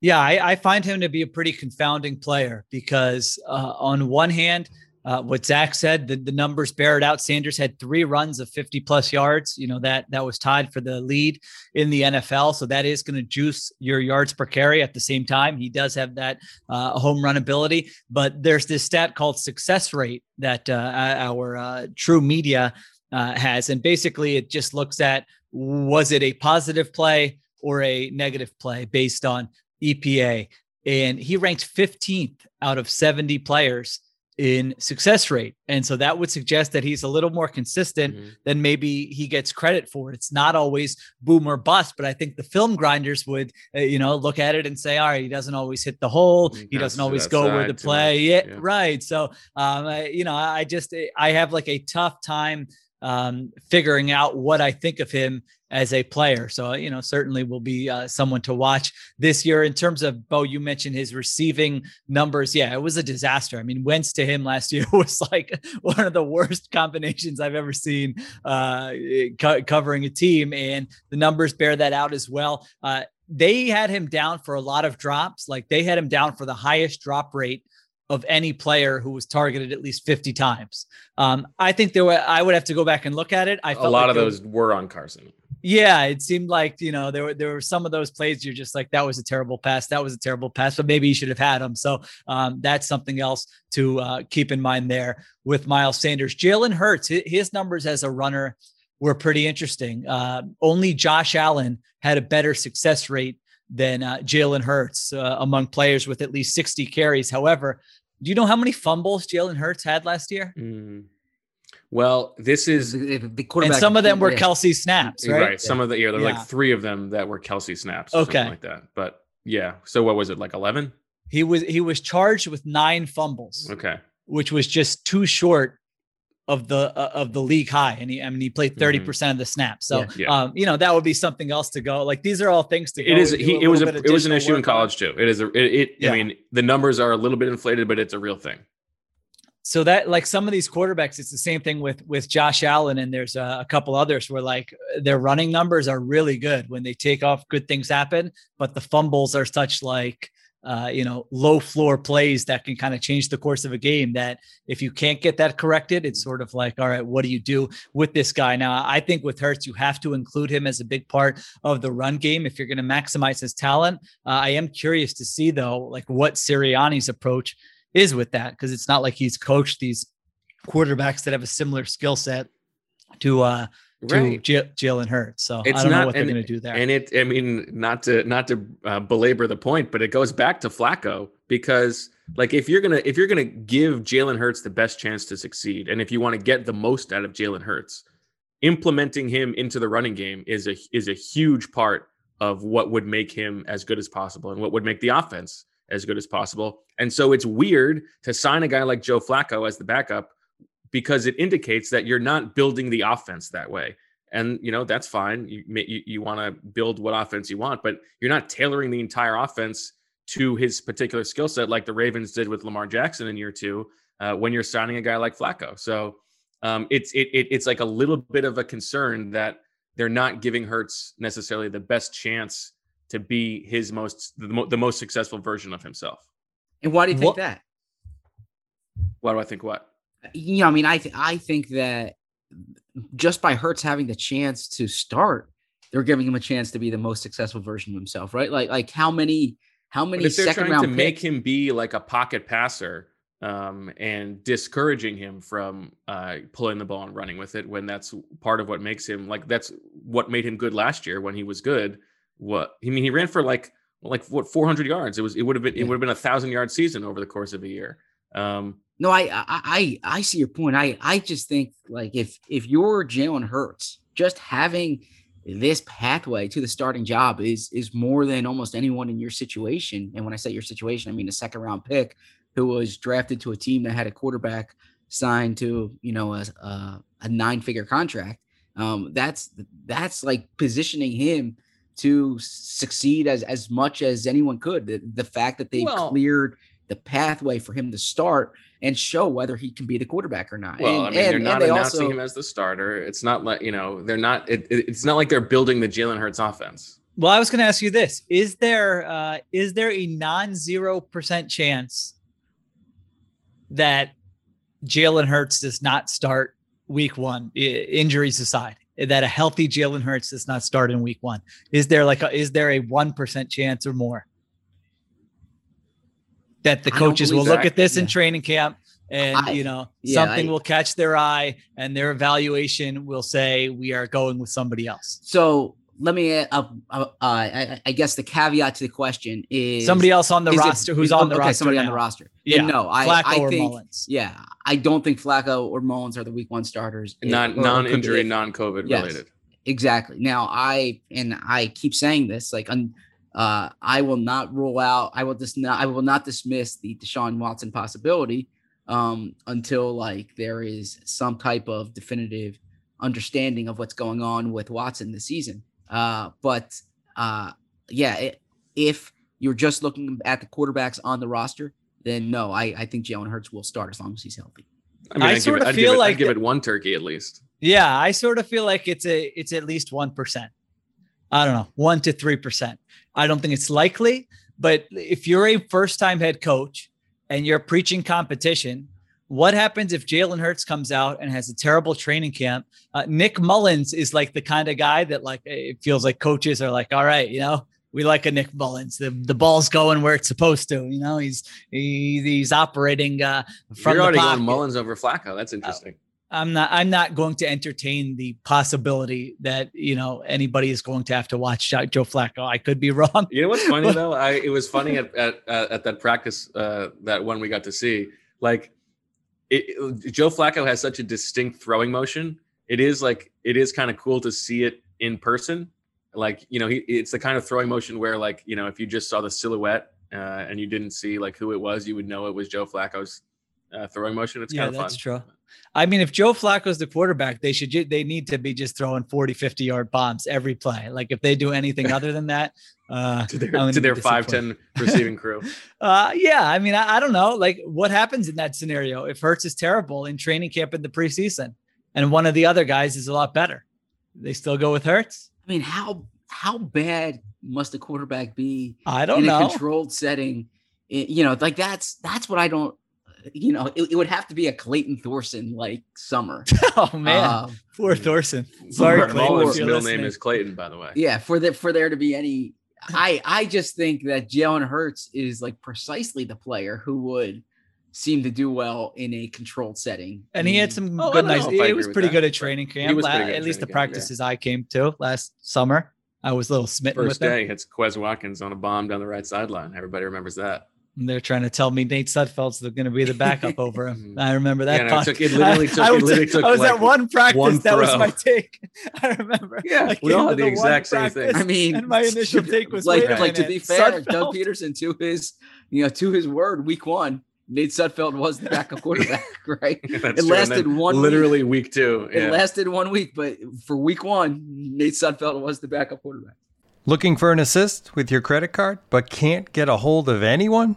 Speaker 3: Yeah, I, I find him to be a pretty confounding player because, uh, on one hand, uh, what Zach said, the, the numbers bear it out. Sanders had three runs of 50 plus yards. You know, that that was tied for the lead in the NFL. So that is going to juice your yards per carry at the same time. He does have that uh, home run ability, but there's this stat called success rate that uh, our uh, TruMedia uh, has. And basically, it just looks at was it a positive play or a negative play based on EPA. And he ranked 15th out of 70 players in success rate. And so that would suggest that he's a little more consistent
Speaker 5: Mhm.
Speaker 3: than maybe he gets credit for. It's not always boom or bust, but I think the film grinders would, uh, you know, look at it and say, all right, he doesn't always hit the hole.
Speaker 5: He
Speaker 3: He doesn't always go where the play. Yeah,
Speaker 5: Yeah.
Speaker 3: right. So, um, I, you know, I just, I have like a tough time um, figuring out what I think of him as a player. So, you know, certainly will be uh, someone to watch this year. In terms of Bo, you mentioned his receiving numbers. Yeah, it was a disaster. I mean, Wentz to him last year was like one of the worst combinations I've ever seen uh, co- covering a team, and the numbers bear that out as well. Uh, they had him down for a lot of drops. Like they had him down for the highest drop rate of any player who was targeted at least 50 times. Um, I think there were, I would have to go back and look at it. I
Speaker 5: A
Speaker 3: felt a
Speaker 5: lot
Speaker 3: like
Speaker 5: of those were on Carson.
Speaker 3: Yeah, it seemed like you know there were there were some of those plays you're just like that was a terrible pass, that was a terrible pass, but maybe you should have had them. So um, that's something else to uh, keep in mind there with Miles Sanders. Jalen Hurts, his numbers as a runner were pretty interesting. Uh, only Josh Allen had a better success rate than uh, Jalen Hurts uh, among players with at least 60 carries. However, do you know how many fumbles Jalen Hurts had last year?
Speaker 5: Mm. Well, this is
Speaker 4: the, the
Speaker 3: And some of them were
Speaker 4: yeah.
Speaker 3: Kelce snaps,
Speaker 5: right.
Speaker 3: right?
Speaker 5: Some of the yeah, there were
Speaker 3: Yeah.
Speaker 5: like three of them that were Kelce snaps,
Speaker 3: Okay.
Speaker 5: something like that. But yeah, so what was it like eleven?
Speaker 3: He was he was charged with nine fumbles.
Speaker 5: Okay,
Speaker 3: which was just too short of the uh, of the league high and he I mean he played 30%
Speaker 5: Mhm.
Speaker 3: of the snaps. So
Speaker 5: Yeah. Yeah.
Speaker 3: um you know that would be something else to go. Like these are all things to go
Speaker 5: it is. He, it was a, it was an issue in
Speaker 3: work on.
Speaker 5: college too. It is a. It. it
Speaker 3: Yeah.
Speaker 5: I mean, the numbers are a little bit inflated, but it's a real thing.
Speaker 3: So that like some of these quarterbacks it's the same thing with with Josh Allen and there's a, a couple others where like their running numbers are really good when they take off good things happen, but the fumbles are such like uh, you know, low floor plays that can kind of change the course of a game. That if you can't get that corrected, it's sort of like, all right, what do you do with this guy? Now, I think with Hurts you have to include him as a big part of the run game if you're going to maximize his talent. Uh, I am curious to see though, like what Sirianni's approach is with that because it's not like he's coached these quarterbacks that have a similar skill set to uh to
Speaker 5: Right.
Speaker 3: J- Jalen Hurts. So
Speaker 5: It's
Speaker 3: I don't know what they're going to do there.
Speaker 5: And it, I mean, not to not to uh, belabor the point, but it goes back to Flacco because, like, if you're gonna if you're gonna give Jalen Hurts the best chance to succeed, and if you want to get the most out of Jalen Hurts, implementing him into the running game is a is a huge part of what would make him as good as possible and what would make the offense as good as possible. And so it's weird to sign a guy like Joe Flacco as the backup because it indicates that you're not building the offense that way. And you know that's fine. You you, you want to build what offense you want, but you're not tailoring the entire offense to his particular skill set like the Ravens did with Lamar Jackson in year two uh, when you're signing a guy like Flacco. So um, it's it, it it's like a little bit of a concern that they're not giving Hurts necessarily the best chance to be his most the, the most successful version of himself.
Speaker 4: And why do you think
Speaker 3: What-
Speaker 4: that?
Speaker 5: Why do I think what?
Speaker 4: You know, I mean, I th- I think that just by Hurts having the chance to start, they're giving him a chance to be the most successful version of himself, right? Like like how many how
Speaker 5: But
Speaker 4: many
Speaker 5: if they're
Speaker 4: second
Speaker 5: trying to
Speaker 4: round
Speaker 5: make him be like a pocket passer um, and discouraging him from uh, pulling the ball and running with it, when that's part of what makes him like that's what made him good last year when he was good. What I mean, he ran for like like what 400 yards. It was it would have been it would have been a thousand yard season over the course of a year. Um,
Speaker 4: No, I, I I I see your point. I I just think like if if you're Jalen Hurts, just having this pathway to the starting job is is more than almost anyone in your situation. And when I say your situation, I mean a second round pick who was drafted to a team that had a quarterback signed to you know a a, a nine figure contract. Um, that's that's like positioning him to succeed as as much as anyone could. The, the fact that they
Speaker 5: Well-
Speaker 4: cleared the pathway for him to start and show whether he can be the quarterback or not.
Speaker 5: well,
Speaker 4: and,
Speaker 5: I mean, they're not
Speaker 4: they
Speaker 5: announcing
Speaker 4: also,
Speaker 5: him as the starter. It's not like you know they're not. It, it- it's not like they're building the Jalen Hurts offense.
Speaker 3: Well, I was going to ask you this: Is there uh, is there a non-zero percent chance that Jalen Hurts does not start Week One, i- injuries aside? Eh, that a healthy Jalen Hurts does not start in Week One? Is there like a, is there a one percent chance or more that the coaches will look at this in training camp? And
Speaker 4: I-
Speaker 3: you know
Speaker 4: yeah,
Speaker 3: something
Speaker 4: I-
Speaker 3: will catch their eye, and their evaluation will say we are going with somebody else.
Speaker 4: so let me uh, uh, uh, I, I guess the caveat to the question is
Speaker 3: Somebody else on the
Speaker 4: is it-
Speaker 3: roster who's
Speaker 4: is-
Speaker 3: on the
Speaker 4: okay,
Speaker 3: roster.
Speaker 4: somebody on the roster.
Speaker 3: Yeah,
Speaker 4: Then no, I,
Speaker 3: Flacco
Speaker 4: I
Speaker 3: or
Speaker 4: think
Speaker 3: Mullens.
Speaker 4: yeah, I don't think Flacco or Mullens are the week one starters. If-
Speaker 5: Non
Speaker 4: or- or could-
Speaker 5: non-injury,
Speaker 4: if-
Speaker 5: non-COVID
Speaker 4: Yes.
Speaker 5: related.
Speaker 4: Exactly. Now I and I keep saying this like un, uh, I will not rule out. I will just not. I will not dismiss the Deshaun Watson possibility um, until like there is some type of definitive understanding of what's going on with Watson this season. Uh, but uh, yeah, it, if you're just looking at the quarterbacks on the roster, then no, I, I think Jalen Hurts will start as long as he's healthy.
Speaker 5: I mean,
Speaker 3: I sort
Speaker 5: it,
Speaker 3: of
Speaker 5: I'd
Speaker 3: feel
Speaker 5: it,
Speaker 3: like
Speaker 5: I'd give it one turkey at least.
Speaker 3: Yeah, I sort of feel like it's a it's at least one percent. I don't know, one to three percent. I don't think it's likely, but if you're a first time head coach and you're preaching competition, what happens if Jalen Hurts comes out and has a terrible training camp? Uh, Nick Mullens is like the kind of guy that like it feels like coaches are like, all right, you know, we like a Nick Mullens. The the ball's going where it's supposed to. You know, he's he, he's operating uh, from
Speaker 5: You're already
Speaker 3: pocket.
Speaker 5: going Mullens over Flacco. That's interesting.
Speaker 3: I'm not I'm not going to entertain the possibility that you know anybody is going to have to watch Joe Flacco. I could be wrong.
Speaker 5: You know what's funny though? I it was funny at at, uh, at that practice uh, that one we got to see. Like, it, Joe Flacco has such a distinct throwing motion. It is like it is kind of cool to see it in person. Like you know, he it's the kind of throwing motion where like you know if you just saw the silhouette uh, and you didn't see like who it was, you would know it was Joe Flacco's uh, throwing motion. It's
Speaker 3: yeah,
Speaker 5: kind of fun.
Speaker 3: that's true. I mean, if Joe Flacco's the quarterback, they should they need to be just throwing 40, 50 yard bombs every play. Like if they do anything other than that, uh,
Speaker 5: To their,
Speaker 3: I'm gonna
Speaker 5: their
Speaker 3: be
Speaker 5: five ten receiving crew.
Speaker 3: Uh, yeah, I mean, I, I don't know. Like, what happens in that scenario if Hurts is terrible in training camp in the preseason, and one of the other guys is a lot better? They still go with Hurts.
Speaker 4: I mean, how how bad must a quarterback be
Speaker 3: I don't know.
Speaker 4: in
Speaker 3: know.
Speaker 4: a controlled setting? You know, like that's that's what I don't. You know, it, it would have to be a Clayton Thorson like summer.
Speaker 3: oh man,
Speaker 4: Um,
Speaker 3: poor Thorson. Sorry,
Speaker 5: Mark
Speaker 3: Clayton,
Speaker 5: Mullen's
Speaker 3: if you're
Speaker 5: middle
Speaker 3: listening.
Speaker 5: name is Clayton, by the way.
Speaker 4: yeah, for the for there to be any, I I just think that Jalen Hurts is like precisely the player who would seem to do well in a controlled setting.
Speaker 3: And he had
Speaker 4: Mm.
Speaker 3: some
Speaker 5: Oh,
Speaker 3: good
Speaker 5: don't
Speaker 3: nice. He was pretty
Speaker 5: that,
Speaker 3: good at training camp. la- at
Speaker 5: at
Speaker 3: least the
Speaker 5: training camp, yeah.
Speaker 3: practices I came to last summer. I was a little smitten
Speaker 5: First
Speaker 3: with them.
Speaker 5: day hits Quez Watkins on a bomb down the right sideline. Everybody remembers that.
Speaker 3: And they're trying to tell me Nate Sudfeld's going to be the backup over him. I remember that.
Speaker 5: Yeah, no, it took- it literally took-
Speaker 3: I,
Speaker 5: it
Speaker 3: was,
Speaker 5: literally took
Speaker 3: I was
Speaker 5: like
Speaker 3: at one practice.
Speaker 5: one
Speaker 3: that was my take. I remember.
Speaker 5: Yeah,
Speaker 3: I
Speaker 5: we all had the exact same thing.
Speaker 4: I mean,
Speaker 3: and my initial take was
Speaker 4: like
Speaker 3: wait
Speaker 4: like to be fair, Doug Pederson to his you know to his word, week one, Nate Sudfeld was the backup quarterback, right?
Speaker 5: That's
Speaker 4: it
Speaker 5: true.
Speaker 4: Lasted one
Speaker 5: literally week two.
Speaker 4: It lasted one week, but for week one, Nate Sudfeld was the backup quarterback.
Speaker 6: Looking for an assist with your credit card but can't get a hold of anyone?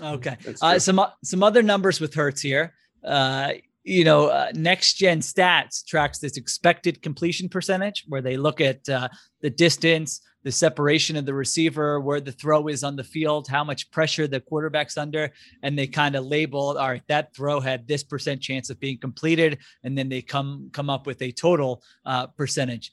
Speaker 3: Okay. Uh, some some other numbers with Hurts here. Uh, you know, uh, next gen stats tracks this expected completion percentage where they look at uh, the distance, the separation of the receiver, where the throw is on the field, how much pressure the quarterback's under, and they kind of label, all right, that throw had this percent chance of being completed, and then they come come up with a total uh, percentage.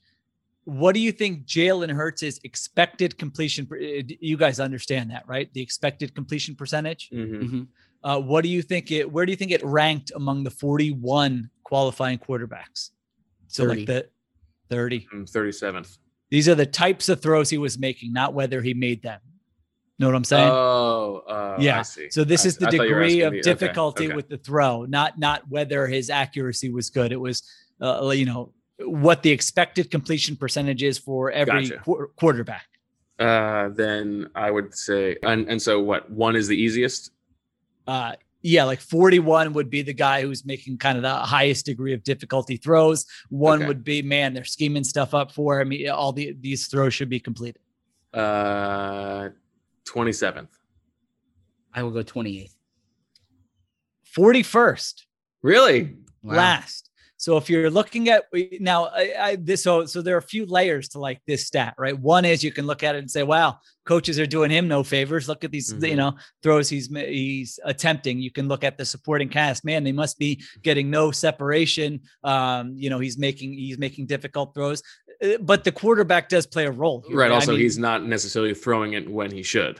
Speaker 3: What do you think Jalen Hurts' expected completion? per- uh, You guys understand that, right? The expected completion percentage.
Speaker 5: Mhm.
Speaker 3: Uh, what do you think it? Where do you think it ranked among the 41 qualifying quarterbacks? So
Speaker 4: 30.
Speaker 3: like the 30.
Speaker 5: Mm, 37th.
Speaker 3: These are the types of throws he was making, not whether he made them. Know what I'm saying?
Speaker 5: Oh, uh,
Speaker 3: yeah.
Speaker 5: I see.
Speaker 3: So this
Speaker 5: I
Speaker 3: is the
Speaker 5: I thought you were
Speaker 3: degree of
Speaker 5: me- okay,
Speaker 3: difficulty
Speaker 5: okay.
Speaker 3: with the throw, not not whether his accuracy was good. It was, uh, you know, what the expected completion percentage is for every
Speaker 5: Gotcha.
Speaker 3: quar- quarterback.
Speaker 5: Uh, then I would say, and, and so what? One is the easiest.
Speaker 3: uh yeah like 41 would be the guy who's making kind of the highest degree of difficulty throws one
Speaker 5: Okay.
Speaker 3: would be man they're scheming stuff up for him He- all the these throws should be completed
Speaker 5: Uh, 27th.
Speaker 4: I will go 28th.
Speaker 3: 41st
Speaker 5: Really?
Speaker 4: Wow.
Speaker 3: last so if you're looking at now I, I this so so there are a few layers to like this stat right one is you can look at it and say wow coaches are doing him no favors look at these you
Speaker 5: Mhm.
Speaker 3: know throws he's he's attempting you can look at the supporting cast man they must be getting no separation um you know he's making he's making difficult throws Uh, but the quarterback does play a role here,
Speaker 5: Right.
Speaker 3: I
Speaker 5: Also,
Speaker 3: mean-
Speaker 5: he's not necessarily throwing it when he should.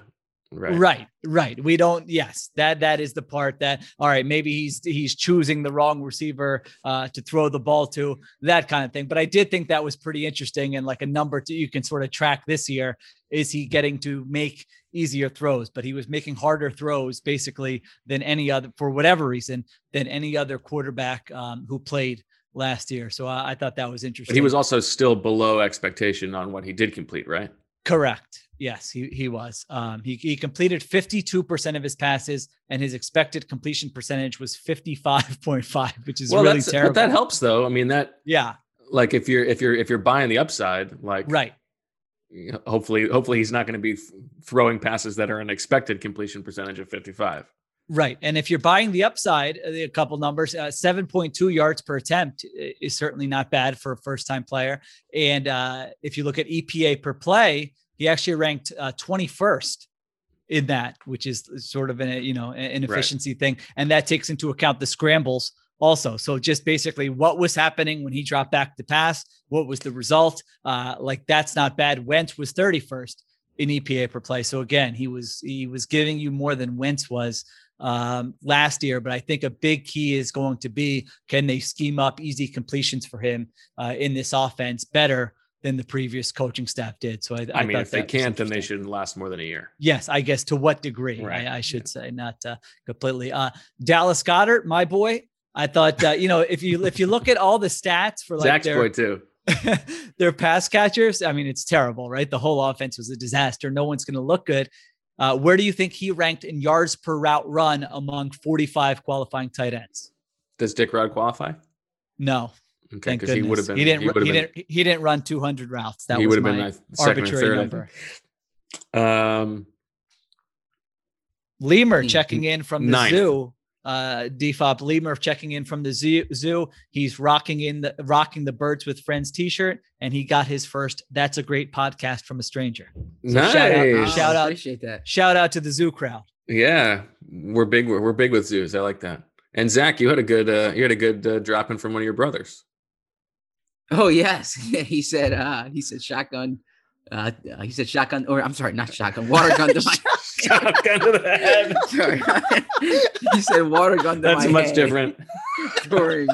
Speaker 5: Right.
Speaker 3: Right, right. We don't. Yes, that that is the part that. All right, maybe he's he's choosing the wrong receiver uh, to throw the ball to, that kind of thing. But I did think that was pretty interesting and like a number to you can sort of track this year. Is he getting to make easier throws? But he was making harder throws basically than any other for whatever reason than any other quarterback um, who played last year. So I, I thought that was interesting.
Speaker 5: But he was also still below expectation on what he did complete, right?
Speaker 3: Correct. Yes, he, he was. Um, he, he completed 52% of his passes, and his expected completion percentage was 55.5, which is really terrible.
Speaker 5: But that helps, though. I mean, that
Speaker 3: Yeah,
Speaker 5: like if you're if you're if you're buying the upside, like
Speaker 3: right.
Speaker 5: hopefully hopefully he's not going to be throwing passes that are an expected completion percentage of 55.
Speaker 3: Right. And if you're buying the upside, uh, a couple numbers, uh, 7.2 yards per attempt is certainly not bad for a first time player. And uh, if you look at EPA per play, he actually ranked uh, 21st in that, which is sort of an, you know, an efficiency thing. And that takes into account the scrambles also. So just basically what was happening when he dropped back to pass, what was the result? Uh, like that's not bad. Wentz was 31st in EPA per play. So again, he was he was giving you more than Wentz was um, last year. But I think a big key is going to be can they scheme up easy completions for him uh, in this offense better than the previous coaching staff did. So I,
Speaker 5: I, mean, if they can't, then they shouldn't last more than a year.
Speaker 3: Yes, I guess to what degree?
Speaker 5: Right.
Speaker 3: I, I should say, not uh, completely. Uh, Dallas Goedert, my boy. I thought uh, you know if you if you look at all the stats for like
Speaker 5: Zach's
Speaker 3: their
Speaker 5: boy too.
Speaker 3: their pass catchers, I mean it's terrible, right? The whole offense was a disaster. No one's going to look good. Uh, where do you think he ranked in yards per route run among 45 qualifying tight ends?
Speaker 5: Does Dick Rod qualify?
Speaker 3: No,
Speaker 5: Okay,
Speaker 3: thank
Speaker 5: because
Speaker 3: goodness.
Speaker 5: he would have been.
Speaker 3: He didn't.
Speaker 5: He
Speaker 3: ru-
Speaker 5: would
Speaker 3: he
Speaker 5: been.
Speaker 3: didn't. He didn't run 200 routes. That
Speaker 5: he
Speaker 3: was
Speaker 5: would have
Speaker 3: my
Speaker 5: been like second or
Speaker 3: arbitrary
Speaker 5: third.
Speaker 3: Number.
Speaker 5: Um,
Speaker 3: Lemur
Speaker 4: Mm,
Speaker 3: checking in from the
Speaker 5: ninth.
Speaker 3: zoo. Uh, Defop Lemur checking in from the zoo. zoo. He's rocking in the rocking the Birds with Friends T-shirt, and he got his first. That's a great podcast from a stranger. So
Speaker 5: nice.
Speaker 3: shout out-
Speaker 4: Oh,
Speaker 3: shout out-
Speaker 4: Appreciate that.
Speaker 3: Shout out to the zoo crowd.
Speaker 5: Yeah, we're big. We're, we're big with zoos. I like that. And Zach, you had a good. Uh, you had a good uh, drop in from one of your brothers.
Speaker 4: Oh yes, he said. uh He said shotgun. Uh, he said shotgun, or I'm sorry, not shotgun. Water gun to my.
Speaker 5: Shotgun to the head.
Speaker 4: sorry. he said water gun to
Speaker 5: That's
Speaker 4: my
Speaker 5: much
Speaker 4: head
Speaker 5: different.
Speaker 4: during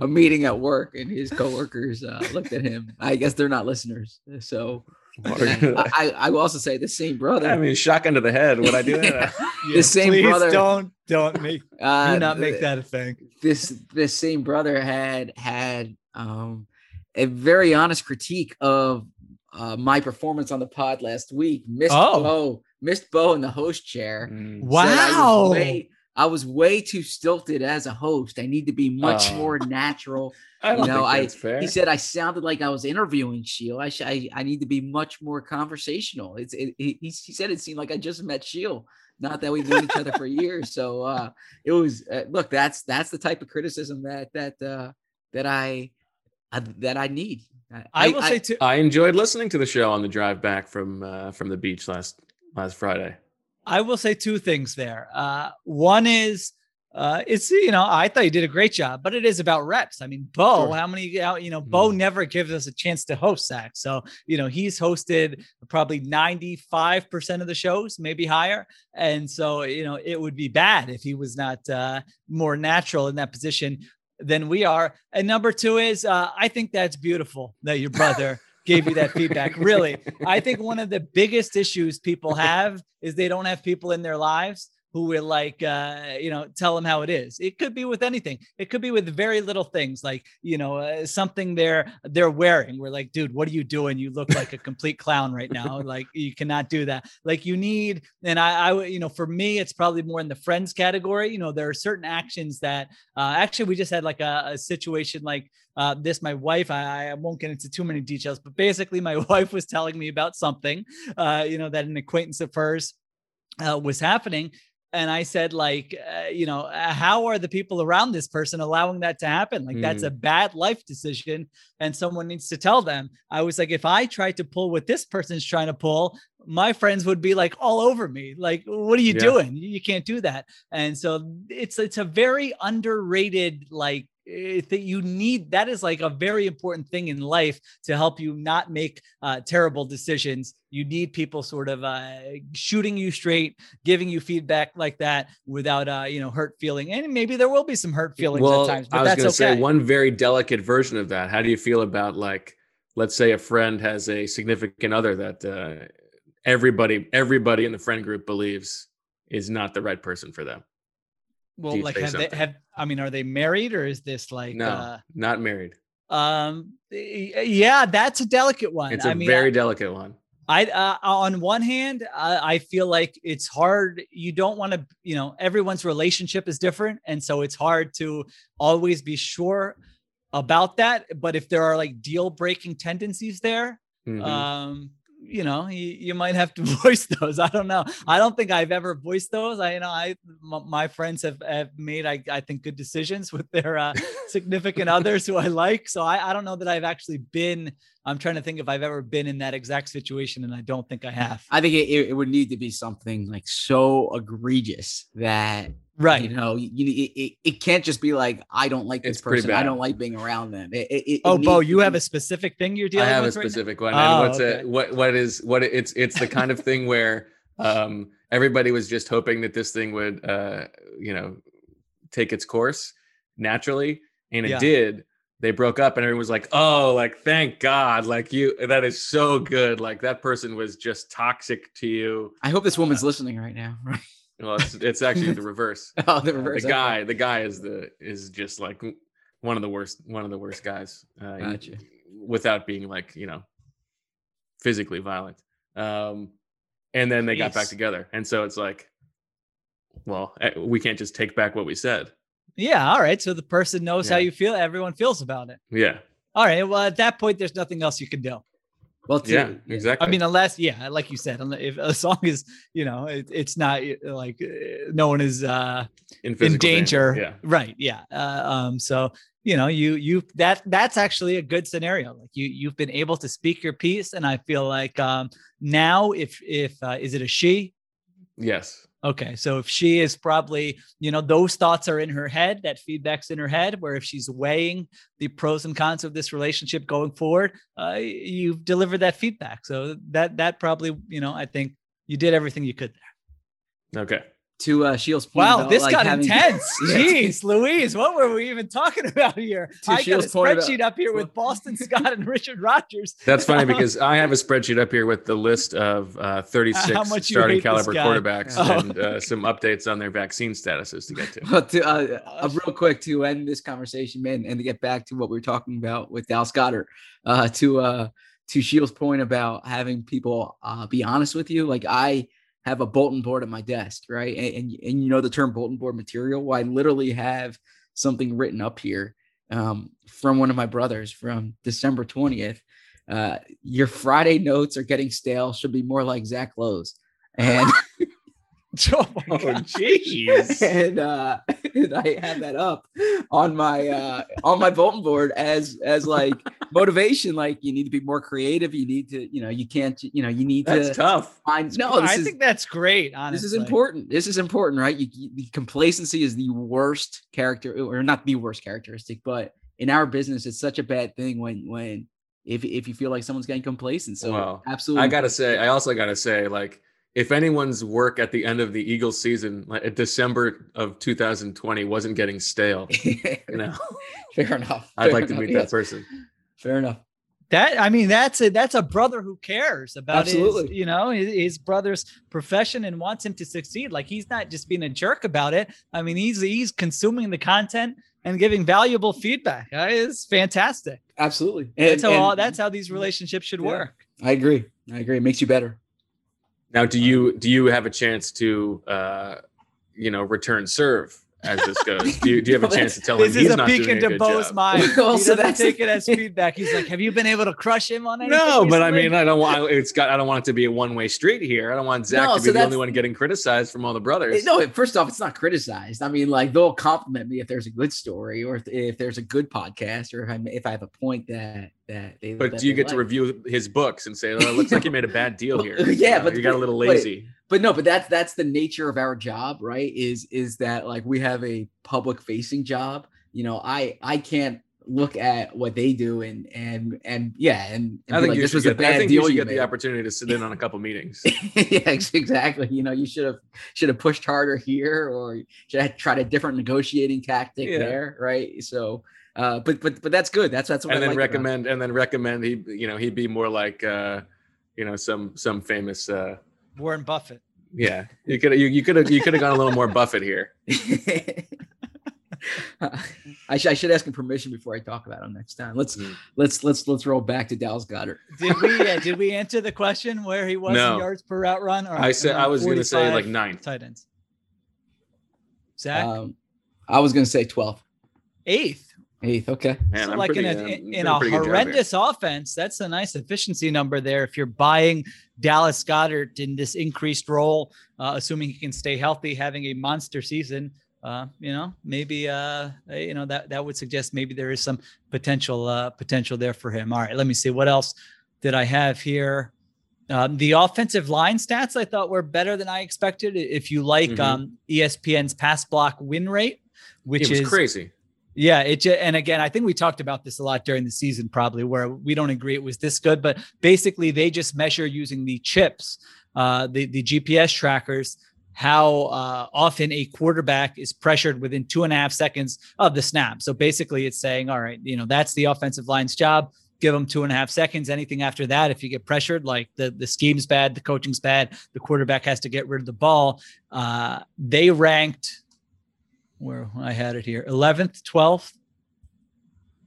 Speaker 4: a meeting at work, and his coworkers uh, looked at him. I guess they're not listeners, so.
Speaker 5: Water gun to the-
Speaker 4: I, I will also say the same brother.
Speaker 5: I mean, shotgun to the head. Would I do that?
Speaker 4: the same
Speaker 3: Please
Speaker 4: brother.
Speaker 3: don't don't make
Speaker 4: uh,
Speaker 3: do not make
Speaker 4: th-
Speaker 3: that a thing.
Speaker 4: this this same brother had had um a very honest critique of uh, my performance on the pod last week. Missed
Speaker 3: Oh.
Speaker 4: Bo, missed Bo in the host chair.
Speaker 5: Mm.
Speaker 4: Said I
Speaker 3: Wow.
Speaker 4: was, way, I was way too stilted as a host. I need to be much
Speaker 5: Oh.
Speaker 4: more natural.
Speaker 5: I don't
Speaker 4: You know,
Speaker 5: think
Speaker 4: I-
Speaker 5: fair.
Speaker 4: He said I sounded like I was interviewing Sheil. I, sh- I I need to be much more conversational. It's it, he, he he said it seemed like I just met Sheil. Not that we've known each other for years. So uh, it was uh, look. That's that's the type of criticism that that uh, that I that I need.
Speaker 3: I will say too.
Speaker 5: I enjoyed listening to the show on the drive back from uh, from the beach last last Friday.
Speaker 3: I will say two things there. Uh, one is uh, it's you know I thought you did a great job, but it is about reps. I mean, Bo,
Speaker 5: Sure.
Speaker 3: how many how- you know Bo
Speaker 5: Mm.
Speaker 3: never gives us a chance to host Zach. So you know he's hosted probably ninety five percent of the shows, maybe higher, and so you know it would be bad if he was not uh, more natural in that position than we are. And number two is uh, I think that's beautiful that your brother. Gave you that feedback. Really, I think one of the biggest issues people have is they don't have people in their lives who will like uh you know tell them how it is. It could be with anything. It could be with very little things like you know uh, something they're they're wearing. We're like dude what are you doing? You look like a complete clown right now. Like you cannot do that. Like you need and i i you know for me it's probably more in the friends category. You know there are certain actions that uh actually we just had like a, a situation like uh, this my wife I, I won't get into too many details but basically my wife was telling me about something uh, you know that an acquaintance of hers uh, was happening and i said like uh, you know uh, how are the people around this person allowing that to happen? Like that's a bad life decision and someone needs to tell them. I was like if i tried to pull what this person's trying to pull my friends would be like all over me. Like what are you
Speaker 5: Yeah.
Speaker 3: doing? You can't do that. And so it's it's a very underrated like that you need that is like a very important thing in life to help you not make uh, terrible decisions you need people sort of uh, shooting you straight giving you feedback like that without uh, you know hurt feeling and maybe there will be some hurt feelings
Speaker 5: well,
Speaker 3: at times but
Speaker 5: I was going to
Speaker 3: okay
Speaker 5: say one very delicate version of that. How do you feel about like, let's say a friend has a significant other that uh, everybody everybody in the friend group believes is not the right person for them?
Speaker 3: Well like have they have i mean are they married or is this like
Speaker 5: no,
Speaker 3: uh
Speaker 5: not married.
Speaker 3: um yeah that's a delicate one
Speaker 5: It's a
Speaker 3: i mean
Speaker 5: very
Speaker 3: I-
Speaker 5: delicate one.
Speaker 3: I uh, on one hand, I, I feel like it's hard. You don't want to, you know, everyone's relationship is different, and so it's hard to always be sure about that. But if there are like deal breaking tendencies there,
Speaker 5: Mhm.
Speaker 3: um, you know, you, you might have to voice those. I don't know. I don't think I've ever voiced those. I, you know, I m- my friends have, have made, I, I think, good decisions with their uh, significant others who I like. So I, I don't know that I've actually been. I'm trying to think if I've ever been in that exact situation, and I don't think I have.
Speaker 4: I think it, it would need to be something like so egregious that
Speaker 3: Right.
Speaker 4: You know, you, it, it, it can't just be like I don't like this
Speaker 5: It's
Speaker 4: person. I don't like being around them. It, it,
Speaker 3: Oh, Bo, you have a specific thing you're dealing with.
Speaker 5: I have a
Speaker 3: with now?
Speaker 5: specific one.
Speaker 3: Oh,
Speaker 5: And what's
Speaker 3: okay.
Speaker 5: it? What what is what it's it's the kind of thing where um everybody was just hoping that this thing would uh you know take its course naturally, and it
Speaker 3: Yeah.
Speaker 5: did. They broke up, and everyone was like, "Oh, like thank God! Like you, that is so good. Like that person was just toxic to you."
Speaker 4: I hope this woman's listening right now. Right?
Speaker 5: Well, it's, it's actually the reverse.
Speaker 4: Oh, the
Speaker 5: Uh,
Speaker 4: reverse.
Speaker 5: the
Speaker 4: okay.
Speaker 5: guy, the guy is the is just like one of the worst, one of the worst guys. Uh,
Speaker 4: Gotcha.
Speaker 5: Without being like you know, physically violent. Um, and then they got back together, and so it's like, well, eh, we can't just take back what we said.
Speaker 3: Yeah. All right. So the person knows how you feel. Everyone feels about it.
Speaker 5: Yeah,
Speaker 3: All right. Well, at that point, there's nothing else you can do.
Speaker 4: Well, too,
Speaker 5: yeah, exactly.
Speaker 3: I mean, unless, yeah, like you said, unle- if as long as you know it, it's not like uh, no one is uh,
Speaker 5: in,
Speaker 3: in
Speaker 5: physical
Speaker 3: danger,
Speaker 5: Yeah,
Speaker 3: right? Yeah. Uh, um. So you know, you you that that's actually a good scenario. Like you you've been able to speak your piece, and I feel like um now if if uh, is it a she?
Speaker 5: yes,
Speaker 3: Okay, so if she is probably, you know, those thoughts are in her head, that feedback's in her head, where if she's weighing the pros and cons of this relationship going forward, uh, you've delivered that feedback. So that that probably, you know, I think you did everything you could there.
Speaker 5: okay.
Speaker 4: To uh, Sheil's point
Speaker 3: Wow,
Speaker 4: about,
Speaker 3: this
Speaker 4: like,
Speaker 3: got
Speaker 4: having-
Speaker 3: intense.
Speaker 4: Yeah.
Speaker 3: Jeez, Louise, what were we even talking about here?
Speaker 4: To
Speaker 3: I got a
Speaker 4: Sheil's point about-
Speaker 3: spreadsheet up here with Boston Scott and Richard Rodgers.
Speaker 5: That's funny because I have a spreadsheet up here with the list of uh, 36
Speaker 3: much
Speaker 5: starting caliber quarterbacks
Speaker 3: Oh.
Speaker 5: and uh, some updates on their vaccine statuses to get to.
Speaker 4: But to, uh, uh, real quick to end this conversation, man, and to get back to what we were talking about with Dallas Goedert, uh, to uh, to Sheil's point about having people uh, be honest with you, like I have a bulletin board at my desk, right? And, and and you know the term bulletin board material. Well, I literally have something written up here um, from one of my brothers from December twentieth. Uh, your Friday notes are getting stale. Should be more like Zach Lowe's. And
Speaker 3: Oh my
Speaker 5: Oh,
Speaker 3: God.
Speaker 5: jeez.
Speaker 4: and uh and I have that up on my uh on my bulletin board as as like motivation like you need to be more creative you need to you know you can't you know you need
Speaker 5: That's
Speaker 4: to
Speaker 5: tough.
Speaker 4: find no this
Speaker 3: I
Speaker 4: is
Speaker 3: think that's great. Honestly,
Speaker 4: this is important this is important right you, you- the complacency is the worst character or not the worst characteristic but in our business it's such a bad thing when when if if you feel like someone's getting complacent so
Speaker 5: Well,
Speaker 4: absolutely
Speaker 5: I gotta say, I also gotta say, like, if anyone's work at the end of the Eagles season, like December of 2020, wasn't getting stale, you know,
Speaker 4: fair enough
Speaker 5: I'd
Speaker 4: fair
Speaker 5: like to meet
Speaker 4: yes.
Speaker 5: that person.
Speaker 4: fair enough
Speaker 3: That I mean, that's a that's a brother who cares about his,
Speaker 4: Absolutely.
Speaker 3: you know, his, his brother's profession and wants him to succeed. Like he's not just being a jerk about it. I mean, he's he's consuming the content and giving valuable feedback. Uh, It's fantastic.
Speaker 4: absolutely
Speaker 3: That's
Speaker 4: And-
Speaker 3: how all, that's how these relationships should
Speaker 4: Yeah.
Speaker 3: work.
Speaker 4: I agree. I agree. It makes you better.
Speaker 5: Now, do you do you have a chance to, uh, you know, return serve as this goes? Do you, do you have a chance to tell him
Speaker 3: This
Speaker 5: he's
Speaker 3: is a
Speaker 5: not
Speaker 3: peek
Speaker 5: doing
Speaker 3: into
Speaker 5: a good
Speaker 3: Bo's
Speaker 5: job?
Speaker 3: mind. He
Speaker 4: Also,
Speaker 3: doesn't
Speaker 4: that's-
Speaker 3: take it as feedback. He's like, "Have you been able to crush him on anything?"
Speaker 5: No, but I mean, I don't want it's got. I don't want it to be a one way street here. I don't want Zach
Speaker 4: No,
Speaker 5: to be
Speaker 4: so
Speaker 5: the only one getting criticized from all the brothers.
Speaker 4: No, first off, it's not criticized. I mean, like they'll compliment me if there's a good story or if, if there's a good podcast or if I if I have a point that that they.
Speaker 5: But
Speaker 4: that
Speaker 5: do you
Speaker 4: they
Speaker 5: get to review his books and say, "Oh, it looks like you made a bad deal here"?
Speaker 4: Yeah,
Speaker 5: You know,
Speaker 4: but-
Speaker 5: you got a little
Speaker 4: but-
Speaker 5: lazy.
Speaker 4: But no, but that's that's the nature of our job, right? Is is that like we have a public facing job. You know, I I can't look at what they do and and and yeah, and, and
Speaker 5: I think
Speaker 4: like,
Speaker 5: you
Speaker 4: this
Speaker 5: should
Speaker 4: was a
Speaker 5: get. I
Speaker 4: bad
Speaker 5: think you
Speaker 4: deal
Speaker 5: should
Speaker 4: you
Speaker 5: get the opportunity to sit in on a couple meetings.
Speaker 4: yeah, exactly. You know, you should have should have pushed harder here, or should have tried a different negotiating tactic
Speaker 5: Yeah.
Speaker 4: there, right? So, uh, but but but that's good. That's that's what
Speaker 5: and
Speaker 4: I
Speaker 5: then
Speaker 4: like
Speaker 5: recommend and then recommend he you know he'd be more like uh you know some some famous uh
Speaker 3: Warren Buffett.
Speaker 5: Yeah you could you, you could have you could have gone a little more buffett here
Speaker 4: I, should I should ask him permission before I talk about him next time. Let's
Speaker 5: Mm.
Speaker 4: let's let's let's roll back to Dallas Goedert.
Speaker 3: Did we uh, did we answer the question where he was
Speaker 5: No.
Speaker 3: in yards per route run? Or
Speaker 5: i said i was gonna say like ninth
Speaker 3: tight ends. Zach
Speaker 4: Um, I was gonna say twelve.
Speaker 3: eighth.
Speaker 4: 8th. Okay.
Speaker 5: man
Speaker 3: so
Speaker 5: I'm
Speaker 3: like
Speaker 5: pretty,
Speaker 3: in a
Speaker 5: uh,
Speaker 3: in, in a
Speaker 5: pretty good job here.
Speaker 3: horrendous offense, that's a nice efficiency number there. If you're buying Dallas Goedert in this increased role, uh, assuming he can stay healthy, having a monster season, uh, you know, maybe uh, you know that that would suggest maybe there is some potential uh, potential there for him. All right, let me see what else did I have here. Um, the offensive line stats I thought were better than I expected. If you like
Speaker 5: Mhm.
Speaker 3: um, ESPN's pass block win rate, which
Speaker 5: it was
Speaker 3: is
Speaker 5: crazy.
Speaker 3: Yeah, it and again, I think we talked about this a lot during the season, probably where we don't agree it was this good, but basically they just measure using the chips, uh, the the GPS trackers, how uh, often a quarterback is pressured within two and a half seconds of the snap. So basically, it's saying, all right, you know, that's the offensive line's job. Give them two and a half seconds. Anything after that, if you get pressured, like the the scheme's bad, the coaching's bad, the quarterback has to get rid of the ball. Uh, they ranked where I had it here 11th, 12th.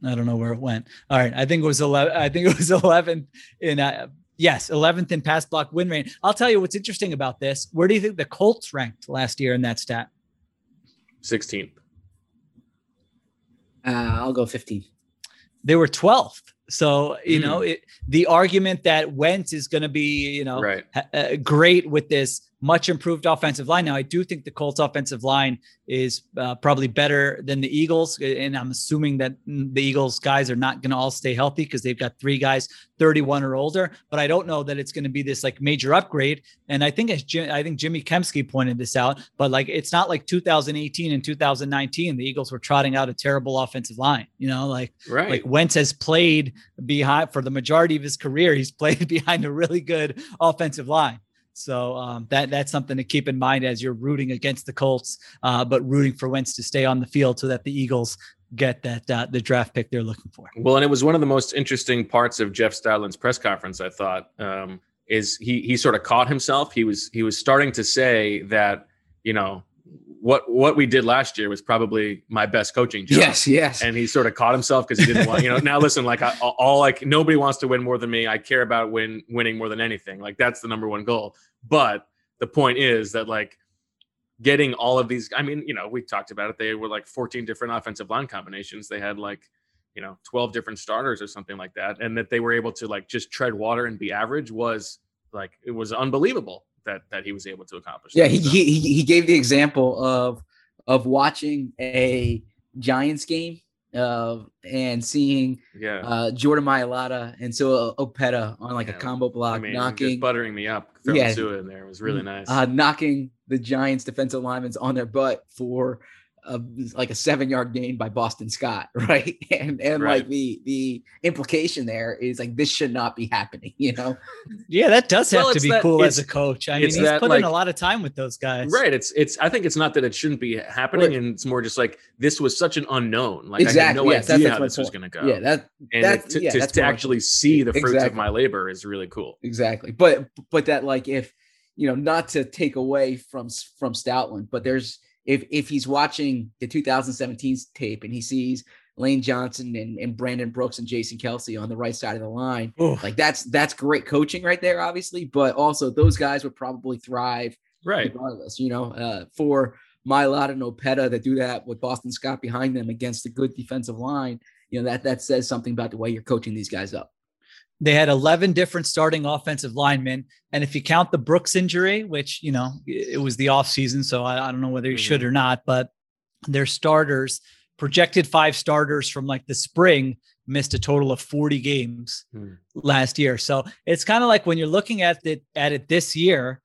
Speaker 3: I don't know where it went. All right. I think it was 11. I think it was 11th in, uh, yes, 11th in pass block win rate. I'll tell you what's interesting about this. Where do you think the Colts ranked last year in that stat?
Speaker 5: 16th.
Speaker 4: Uh, I'll go 15.
Speaker 3: They were 12th. So, you
Speaker 5: Hmm.
Speaker 3: know, it, the argument that Wentz is going to be, you know,
Speaker 5: Right.
Speaker 3: ha- uh, great with this much improved offensive line. Now, I do think the Colts offensive line is uh, probably better than the Eagles. And I'm assuming that the Eagles guys are not going to all stay healthy because they've got three guys 31 or older. But I don't know that it's going to be this like major upgrade. And I think as Jim, I think Jimmy Kempski pointed this out, but like it's not like 2018 and 2019. The Eagles were trotting out a terrible offensive line, you know, like
Speaker 5: Right.
Speaker 3: like Wentz has played behind for the majority of his career. He's played behind a really good offensive line. So um, that that's something to keep in mind as you're rooting against the Colts, uh, but rooting for Wentz to stay on the field so that the Eagles get that uh, the draft pick they're looking for.
Speaker 5: Well, and it was one of the most interesting parts of Jeff Stoutland's press conference. I thought um, is he he sort of caught himself. He was he was starting to say that you know what what we did last year was probably my best coaching job.
Speaker 4: Yes, yes.
Speaker 5: And he sort of caught himself because he didn't want you know. Now listen, like I, all like nobody wants to win more than me. I care about win winning more than anything. Like that's the number one goal. But the point is that like getting all of these. I mean, you know, we talked about it. They were like 14 different offensive line combinations. They had like you know 12 different starters or something like that and that they were able to like just tread water and be average was like it was unbelievable that that he was able to accomplish
Speaker 4: Yeah,
Speaker 5: that.
Speaker 4: he,
Speaker 5: So,
Speaker 4: he he he gave the example of of watching a Giants game uh, and seeing
Speaker 5: yeah.
Speaker 4: uh, Jordan Mailata and Sua Opeta on like
Speaker 5: Yeah,
Speaker 4: a combo block,
Speaker 5: I mean,
Speaker 4: knocking
Speaker 5: buttering me up throwing
Speaker 4: Yeah.
Speaker 5: Sua in there was really nice.
Speaker 4: uh, knocking the Giants defensive linemen on their butt for uh, like a seven yard gain by Boston Scott, right? And and
Speaker 5: Right.
Speaker 4: like the the implication there is like this should not be happening, you know?
Speaker 3: Yeah, that does have
Speaker 5: Well,
Speaker 3: to be
Speaker 5: that-
Speaker 3: cool as a coach. I mean, he's
Speaker 5: that,
Speaker 3: put
Speaker 5: like-
Speaker 3: in a lot of time with those guys.
Speaker 5: right it's it's i think it's not that it shouldn't be happening
Speaker 4: Right.
Speaker 5: and it's more just like this was such an unknown like i
Speaker 4: exactly.
Speaker 5: had no
Speaker 4: yes,
Speaker 5: idea
Speaker 4: that's,
Speaker 5: how
Speaker 4: my
Speaker 5: this was going to go
Speaker 4: Yeah, that
Speaker 5: and
Speaker 4: that's-
Speaker 5: to,
Speaker 4: yeah,
Speaker 5: to,
Speaker 4: that's
Speaker 5: to
Speaker 4: what I'm-
Speaker 5: actually see the fruits of my labor is really cool
Speaker 4: exactly. But but that like if you know not to take away from from Stoutland, but there's if if he's watching the 2017 tape and he sees Lane Johnson and, and Brandon Brooks and Jason Kelce on the right side of the line,
Speaker 3: Oof.
Speaker 4: like that's that's great coaching right there, obviously. But also those guys would probably thrive
Speaker 5: right
Speaker 4: regardless. You know, uh, for Mailata and Opeta to do that with Boston Scott behind them against a good defensive line, you know that that says something about the way you're coaching these guys up.
Speaker 3: They had 11 different starting offensive linemen. And if you count the Brooks injury, which, you know, it was the offseason, so I, I don't know whether you should or not, but their starters, projected five starters from like the spring, missed a total of 40 games
Speaker 5: Hmm.
Speaker 3: last year. So it's kind of like when you're looking at it at it this year,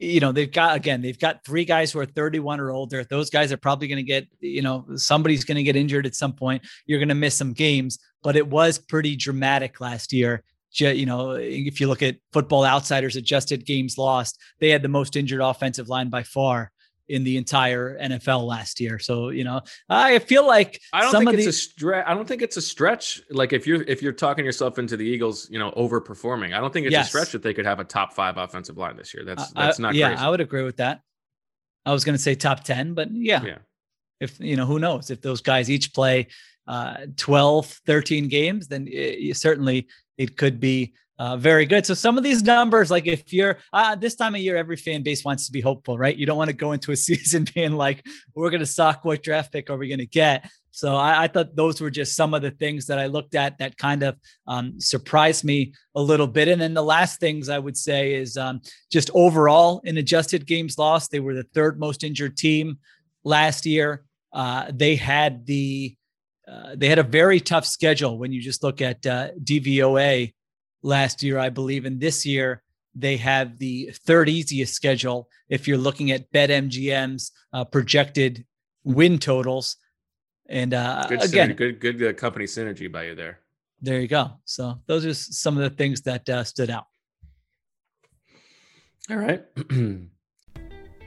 Speaker 3: you know, they've got again, they've got three guys who are 31 or older. Those guys are probably going to get, you know, somebody's going to get injured at some point. You're going to miss some games, but it was pretty dramatic last year. You know, if you look at Football Outsiders adjusted games lost, they had the most injured offensive line by far in the entire NFL last year. So, you know, I feel like
Speaker 5: I don't
Speaker 3: some
Speaker 5: think
Speaker 3: of
Speaker 5: it's
Speaker 3: the
Speaker 5: a stretch. I don't think it's a stretch. Like if you're if you're talking yourself into the Eagles, you know, overperforming. I don't think it's
Speaker 3: Yes.
Speaker 5: a stretch that they could have a top five offensive line this year. That's
Speaker 3: I-
Speaker 5: that's not
Speaker 3: yeah,
Speaker 5: crazy.
Speaker 3: I would agree with that. I was going to say top 10, but yeah,
Speaker 5: yeah.
Speaker 3: if you know who knows if those guys each play uh 12 13 games then it, certainly it could be uh, very good. So some of these numbers like if you're uh, this time of year every fan base wants to be hopeful right? You don't want to go into a season being like we're going to suck. What draft pick are we going to get? So I, I thought those were just some of the things that i looked at that kind of um, surprised me a little bit. And then the last things i would say is um, just overall in adjusted games lost they were the third most injured team last year. Uh, they had the uh, they had a very tough schedule when you just look at uh, DVOA last year, I believe, and this year they have the third easiest schedule if you're looking at BetMGM's uh, projected win totals. And uh,
Speaker 5: Good,
Speaker 3: again,
Speaker 5: synergy, good, good uh, company synergy by you there.
Speaker 3: there you go. So those are some of the things that uh, stood out.
Speaker 5: All right.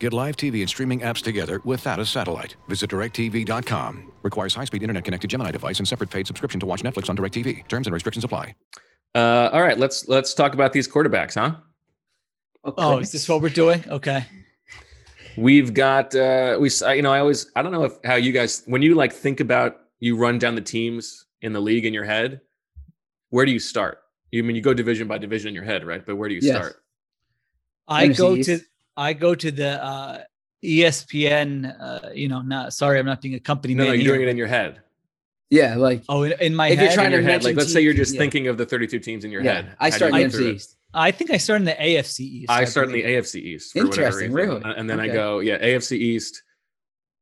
Speaker 7: Get live TV and streaming apps together without a satellite. Visit directv.com. Requires high-speed internet-connected Gemini device and separate paid subscription to watch Netflix on DirecTV. Terms and restrictions apply.
Speaker 5: Uh, all right, let's let's talk about these quarterbacks, huh?
Speaker 4: Okay.
Speaker 3: Oh, is this what we're doing? Okay.
Speaker 5: We've got uh, we you know I always I don't know if how you guys when you like think about you run down the teams in the league in your head, where do you start? You I mean you go division by division in your head, right? But where do you
Speaker 4: Yes.
Speaker 5: start?
Speaker 3: I
Speaker 4: NFC
Speaker 3: go
Speaker 4: East.
Speaker 3: to I go to the uh, ESPN. Uh, you know, not sorry, I'm not being a company
Speaker 5: No,
Speaker 3: man
Speaker 5: no, you're
Speaker 3: here.
Speaker 5: doing it in your head.
Speaker 4: Yeah, like
Speaker 3: Oh, in, in my
Speaker 4: If you're trying
Speaker 5: In your
Speaker 4: to
Speaker 5: head. Like let's say you're just
Speaker 4: yeah.
Speaker 5: thinking of the 32 teams in your
Speaker 4: yeah,
Speaker 5: head.
Speaker 4: I start in the
Speaker 5: through
Speaker 4: East.
Speaker 3: I think I start in the AFC East.
Speaker 5: I start in the
Speaker 3: believe.
Speaker 5: AFC East. For
Speaker 4: Interesting,
Speaker 5: reason.
Speaker 4: really?
Speaker 5: And then I go, yeah, AFC East.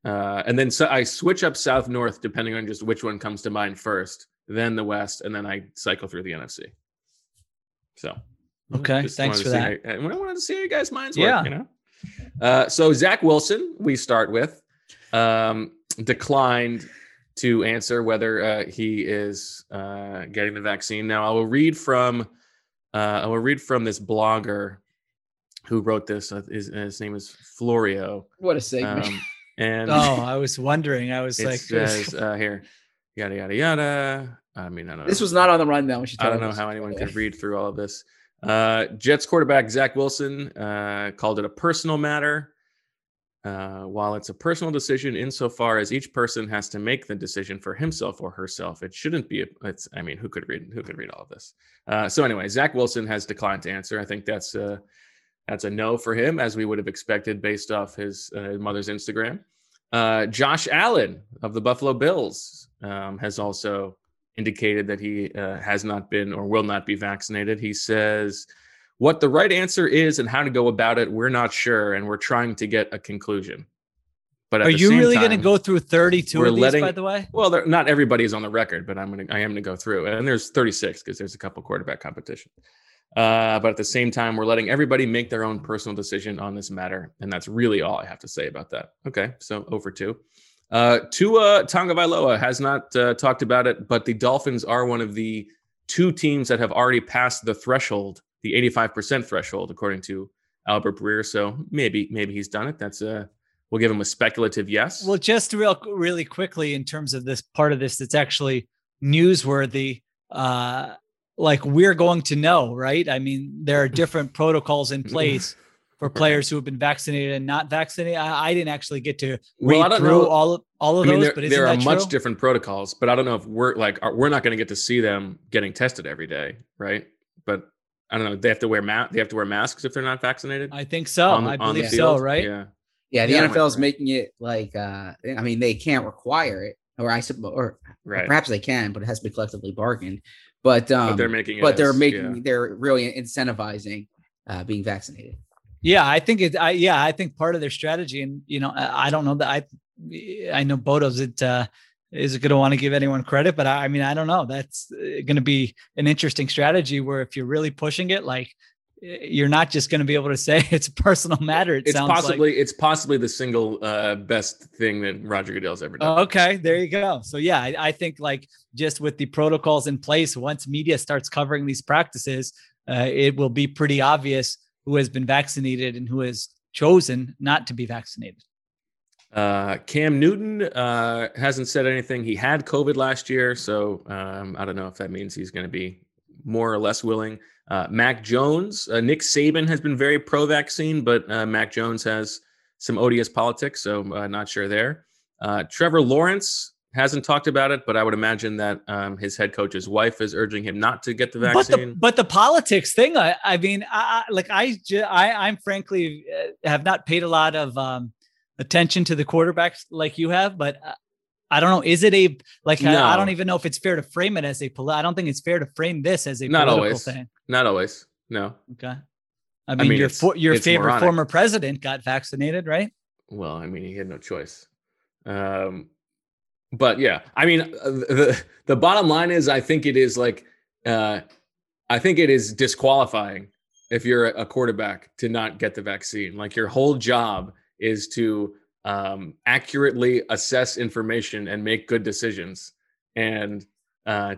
Speaker 5: Uh, and then so I switch up South North depending on just which one comes to mind first, then the West, and then I cycle through the NFC. So
Speaker 3: Okay,
Speaker 5: just
Speaker 3: thanks for that.
Speaker 5: see how- I wanted to see how you guys' minds
Speaker 3: Yeah.
Speaker 5: work, you know. Uh, so Zach Wilson, we start with, um, declined to answer whether uh, he is uh, getting the vaccine. Now I will read from uh, I will read from this blogger who wrote this. Uh, his, his name is Florio,
Speaker 4: What a segment.
Speaker 5: um, and
Speaker 3: Oh, I was wondering. I was
Speaker 5: it
Speaker 3: like,
Speaker 5: says uh, here, yada yada yada. I mean, I don't know.
Speaker 4: this was not on the rundown. We should
Speaker 5: I don't know how anyone could read through all of this. Uh, Jets quarterback Zach Wilson uh, called it a personal matter. Uh, while it's a personal decision, insofar as each person has to make the decision for himself or herself, it shouldn't be. A, it's. I mean, who could read? Who could read all of this? Uh, so anyway, Zach Wilson has declined to answer. I think that's a that's a no for him, as we would have expected based off his, uh, his mother's Instagram. Uh, Josh Allen of the Buffalo Bills um, has also indicated that he uh, has not been or will not be vaccinated. He says, What the right answer is and how to go about it, we're not sure, and we're trying to get a conclusion. But
Speaker 3: are you really going to go through 32
Speaker 5: we're
Speaker 3: of these,
Speaker 5: letting-
Speaker 3: by the way?
Speaker 5: Well, not everybody is on the record, but I'm gonna I am gonna go through, and there's 36 because there's a couple quarterback competition. Uh, but at the same time, we're letting everybody make their own personal decision on this matter, and that's really all I have to say about that. Okay, so over two. Uh, Tua Tagovailoa has not uh, talked about it, but the Dolphins are one of the two teams that have already passed the threshold, the 85% threshold, according to Albert Breer. So maybe maybe he's done it. That's a we'll give him a speculative yes.
Speaker 3: Well, just real really quickly in terms of this part of this that's actually newsworthy. Uh, like we're going to know, right? I mean, there are different protocols in place for players who have been vaccinated and not vaccinated. I, I didn't actually get to read
Speaker 5: Well, I don't
Speaker 3: through
Speaker 5: know.
Speaker 3: all of all of
Speaker 5: I mean,
Speaker 3: those,
Speaker 5: there,
Speaker 3: but isn't
Speaker 5: there are
Speaker 3: that
Speaker 5: much
Speaker 3: true?
Speaker 5: different protocols, but I don't know if we're like are, we're not going to get to see them getting tested every day, right? But I don't know. They have to wear ma- They have to wear masks if they're not vaccinated.
Speaker 3: I think so.
Speaker 5: on the-
Speaker 3: I
Speaker 5: on
Speaker 3: believe so. Right?
Speaker 5: Yeah.
Speaker 4: Yeah, the
Speaker 5: Yeah,
Speaker 4: NFL is
Speaker 5: right.
Speaker 4: making it like uh I mean they can't require it. or I suppose, or
Speaker 5: Right.
Speaker 4: perhaps they can, but it has to be collectively bargained. But um,
Speaker 5: but they're making it.
Speaker 4: but they're making
Speaker 5: yeah.
Speaker 4: they're really incentivizing uh, being vaccinated.
Speaker 3: Yeah, I think it. I yeah, I think part of their strategy, and you know, I, I don't know that I. I know Bodo's it uh, is going to want to give anyone credit, but I, I mean, I don't know. That's going to be an interesting strategy where if you're really pushing it, like you're not just going to be able to say it's a personal matter. It
Speaker 5: It's
Speaker 3: sounds
Speaker 5: possibly
Speaker 3: like.
Speaker 5: it's possibly the single uh, best thing that Roger Goodell's ever done.
Speaker 3: Okay, there you go. So yeah, I, I think like just with the protocols in place, once media starts covering these practices, uh, it will be pretty obvious who has been vaccinated and who has chosen not to be vaccinated.
Speaker 5: Uh, Cam Newton uh, hasn't said anything. He had COVID last year, so um, I don't know if that means he's going to be more or less willing. Uh, Mac Jones, uh, Nick Saban has been very pro-vaccine, but uh, Mac Jones has some odious politics, so uh, not sure there. Trevor Lawrence hasn't talked about it, but I would imagine that um, his head coach's wife is urging him not to get the
Speaker 3: But
Speaker 5: vaccine.
Speaker 3: the but the politics thing, I, I mean, I, I like I, I I'm frankly uh, have not paid a lot of um, attention to the quarterbacks like you have, but uh, I don't know. Is it a like I, I don't even know if it's fair to frame it as a poli- I don't think it's fair to frame this as a
Speaker 5: Not
Speaker 3: political
Speaker 5: always.
Speaker 3: thing.
Speaker 5: Not always. No.
Speaker 3: Okay. I mean,
Speaker 5: mean,
Speaker 3: your
Speaker 5: it's-
Speaker 3: your
Speaker 5: it's
Speaker 3: favorite
Speaker 5: moronic.
Speaker 3: former president got vaccinated, right?
Speaker 5: Well, I mean, he had no choice. Um, but yeah, I mean, uh, the the bottom line is, I think it is like, uh, I think it is disqualifying if you're a quarterback to not get the vaccine. Like your whole job is to um, accurately assess information and make good decisions, and uh,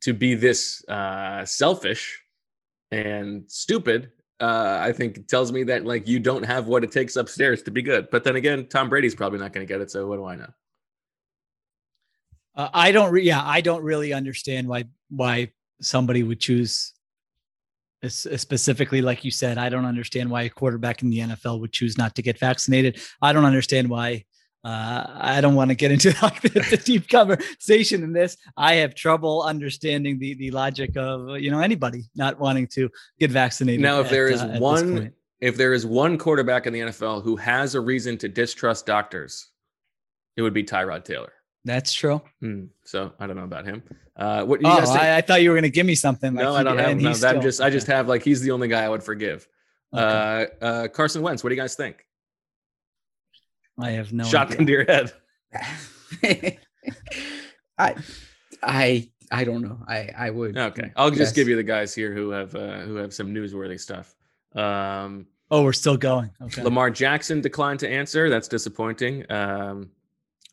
Speaker 5: to be this uh, selfish and stupid uh, I think tells me that like you don't have what it takes upstairs to be good. But then again, Tom Brady's probably not going to get it. So what do I know?
Speaker 3: Uh, I don't. Re- yeah, I don't really understand why why somebody would choose. Specifically, like you said, I don't understand why a quarterback in the NFL would choose not to get vaccinated. I don't understand why. Uh, I don't want to get into like the, the deep conversation in this. I have trouble understanding the the logic of you know anybody not wanting to get vaccinated.
Speaker 5: Now, if
Speaker 3: at,
Speaker 5: there is
Speaker 3: uh,
Speaker 5: one, if there is one quarterback in the NFL who has a reason to distrust doctors, it would be Tyrod Taylor.
Speaker 3: That's true.
Speaker 5: Hmm, So I don't know about him. Uh, what you
Speaker 3: Oh? I, I thought you were going to give me something. Like
Speaker 5: no,
Speaker 3: he-
Speaker 5: I don't have. No,
Speaker 3: still-
Speaker 5: just I just have like he's the only guy I would forgive.
Speaker 3: Okay.
Speaker 5: Uh, uh, Carson Wentz. What do you guys think?
Speaker 3: I have no
Speaker 5: Shotgun
Speaker 3: idea.
Speaker 5: to your head.
Speaker 4: I I I don't know. I I would
Speaker 5: Okay, I'll just give you the guys here who have uh, who have some newsworthy stuff. Um,
Speaker 3: Oh, we're still going. Okay.
Speaker 5: Lamar Jackson declined to answer. That's disappointing. Um,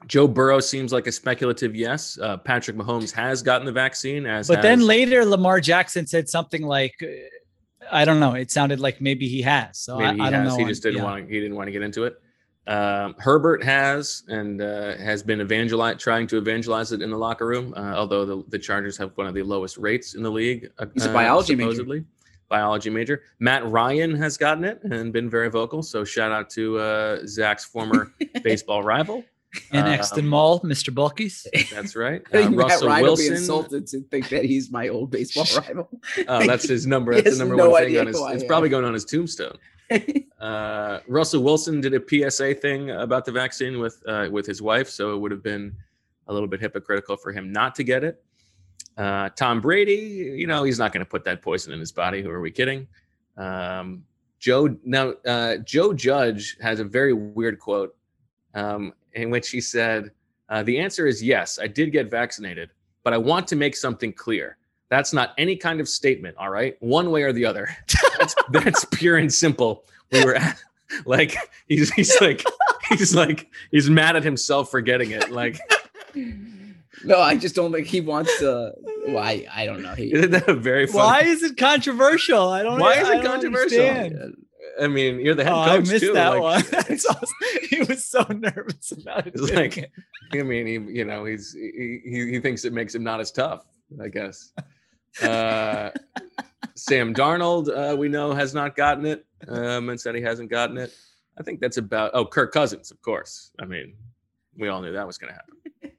Speaker 5: Joe Burrow seems like a speculative yes. Uh, Patrick Mahomes has gotten the vaccine, as
Speaker 3: But then later, Lamar Jackson said something like, uh, "I don't know." It sounded like maybe he has. So
Speaker 5: maybe
Speaker 3: I, I
Speaker 5: he
Speaker 3: don't
Speaker 5: has.
Speaker 3: know.
Speaker 5: He just didn't
Speaker 3: Yeah.
Speaker 5: want. He didn't want to get into it. Um, Herbert has and uh, has been evangelize, trying to evangelize it in the locker room. Uh, although the, the Chargers have one of the lowest rates in the league. uh,
Speaker 4: He's a biology major.
Speaker 5: supposedly. Biology major. Matt Ryan has gotten it and been very vocal. So shout out to uh, Zach's former baseball rival.
Speaker 3: And
Speaker 5: Um,
Speaker 3: Exton Mall, Mr. Bulkies.
Speaker 5: That's right.
Speaker 4: I
Speaker 5: Uh,
Speaker 4: think Matt
Speaker 5: Russell
Speaker 4: Ryan will be insulted to think that he's my old baseball rival.
Speaker 5: Oh, that's his number.
Speaker 4: He
Speaker 5: That's the number
Speaker 4: no
Speaker 5: one thing on his. It's probably going on his tombstone. Uh, Russell Wilson did a PSA thing about the vaccine with uh, with his wife, so it would have been a little bit hypocritical for him not to get it. Uh, Tom Brady, you know, he's not going to put that poison in his body. Who are we kidding? Um, Joe now, uh, Joe Judge has a very weird quote um, in which he said, uh, "The answer is yes. I did get vaccinated, but I want to make something clear. That's not any kind of statement. All right, one way or the other. That's that's pure and simple. We were at, like he's he's like he's like he's mad at himself for getting it. Like
Speaker 4: no, I just don't think he wants to. Well, I, I don't know. He,
Speaker 5: isn't that a very funny?
Speaker 3: Why is it controversial? I don't. Know.
Speaker 5: Why is it
Speaker 3: don't
Speaker 5: controversial? I mean, you're the head
Speaker 3: Oh,
Speaker 5: coach
Speaker 3: I missed
Speaker 5: too.
Speaker 3: that
Speaker 5: like,
Speaker 3: one. Awesome. He was so nervous about it.
Speaker 5: Like-
Speaker 3: it.
Speaker 5: I mean, he, you know, he's he, he thinks it makes him not as tough. I guess. Uh, Sam Darnold, uh, we know, has not gotten it. Um, and said he hasn't gotten it. I think that's about. Oh, Kirk Cousins, of course. I mean, we all knew that was going to happen.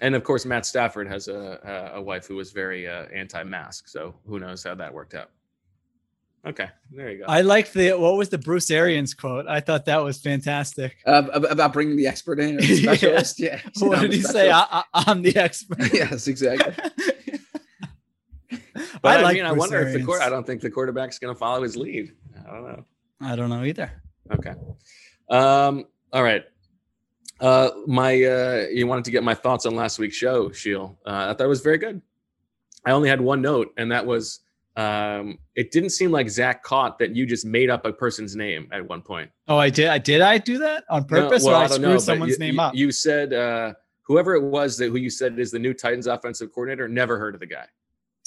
Speaker 5: And of course, Matt Stafford has a a, a wife who was very uh, anti-mask. So who knows how that worked out. Okay, there you go.
Speaker 3: I liked the what was the Bruce Arians quote? I thought that was fantastic.
Speaker 4: Uh, about bringing the expert in, or the specialist. yeah.
Speaker 3: What
Speaker 4: I'm
Speaker 3: did he say? I, I, I'm the expert.
Speaker 4: yes, exactly.
Speaker 5: but I,
Speaker 3: I like
Speaker 5: mean, I
Speaker 3: Bruce
Speaker 5: wonder if the court. I don't think the quarterback's going to follow his lead. I don't know.
Speaker 3: I don't know either.
Speaker 5: Okay. Um. All right. Uh, my uh, you wanted to get my thoughts on last week's show, Sheil. Uh, I thought it was very good. I only had one note, and that was um, it didn't seem like Zach caught that you just made up a person's name at one point.
Speaker 3: Oh, I did. I did. I do that on
Speaker 5: No,
Speaker 3: purpose,
Speaker 5: well,
Speaker 3: or I,
Speaker 5: don't
Speaker 3: screwed
Speaker 5: know, but
Speaker 3: someone's
Speaker 5: you,
Speaker 3: name
Speaker 5: you,
Speaker 3: up.
Speaker 5: You said uh, whoever it was that who you said is the new Titans offensive coordinator. Never heard of the guy.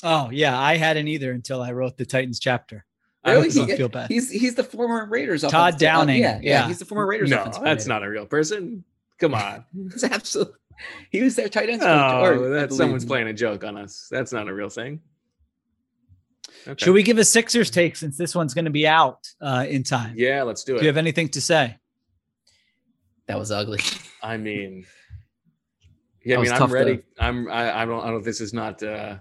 Speaker 3: oh, yeah. I hadn't either until I wrote the Titans chapter. I
Speaker 4: Really?
Speaker 3: don't
Speaker 4: He-
Speaker 3: feel bad.
Speaker 4: He's he's the former Raiders.
Speaker 3: Todd
Speaker 4: offensive-
Speaker 3: Downing,
Speaker 4: yeah, yeah,
Speaker 3: yeah.
Speaker 4: He's the former Raiders.
Speaker 5: No,
Speaker 4: offensive
Speaker 5: that's
Speaker 4: coordinator.
Speaker 5: not a real person. Come on.
Speaker 4: It's absolutely. He was their tight end. coach,
Speaker 5: Oh,
Speaker 4: or,
Speaker 5: that's someone's playing a joke on us. That's not a real thing. Okay.
Speaker 3: Should we give a Sixers take since this one's going to be out uh, in time?
Speaker 5: Yeah, let's do it.
Speaker 3: Do you have anything to say?
Speaker 4: That was ugly.
Speaker 5: I mean, yeah, I mean, I'm
Speaker 4: tough to-
Speaker 5: ready. I'm. I, I don't. I don't. This is not. uh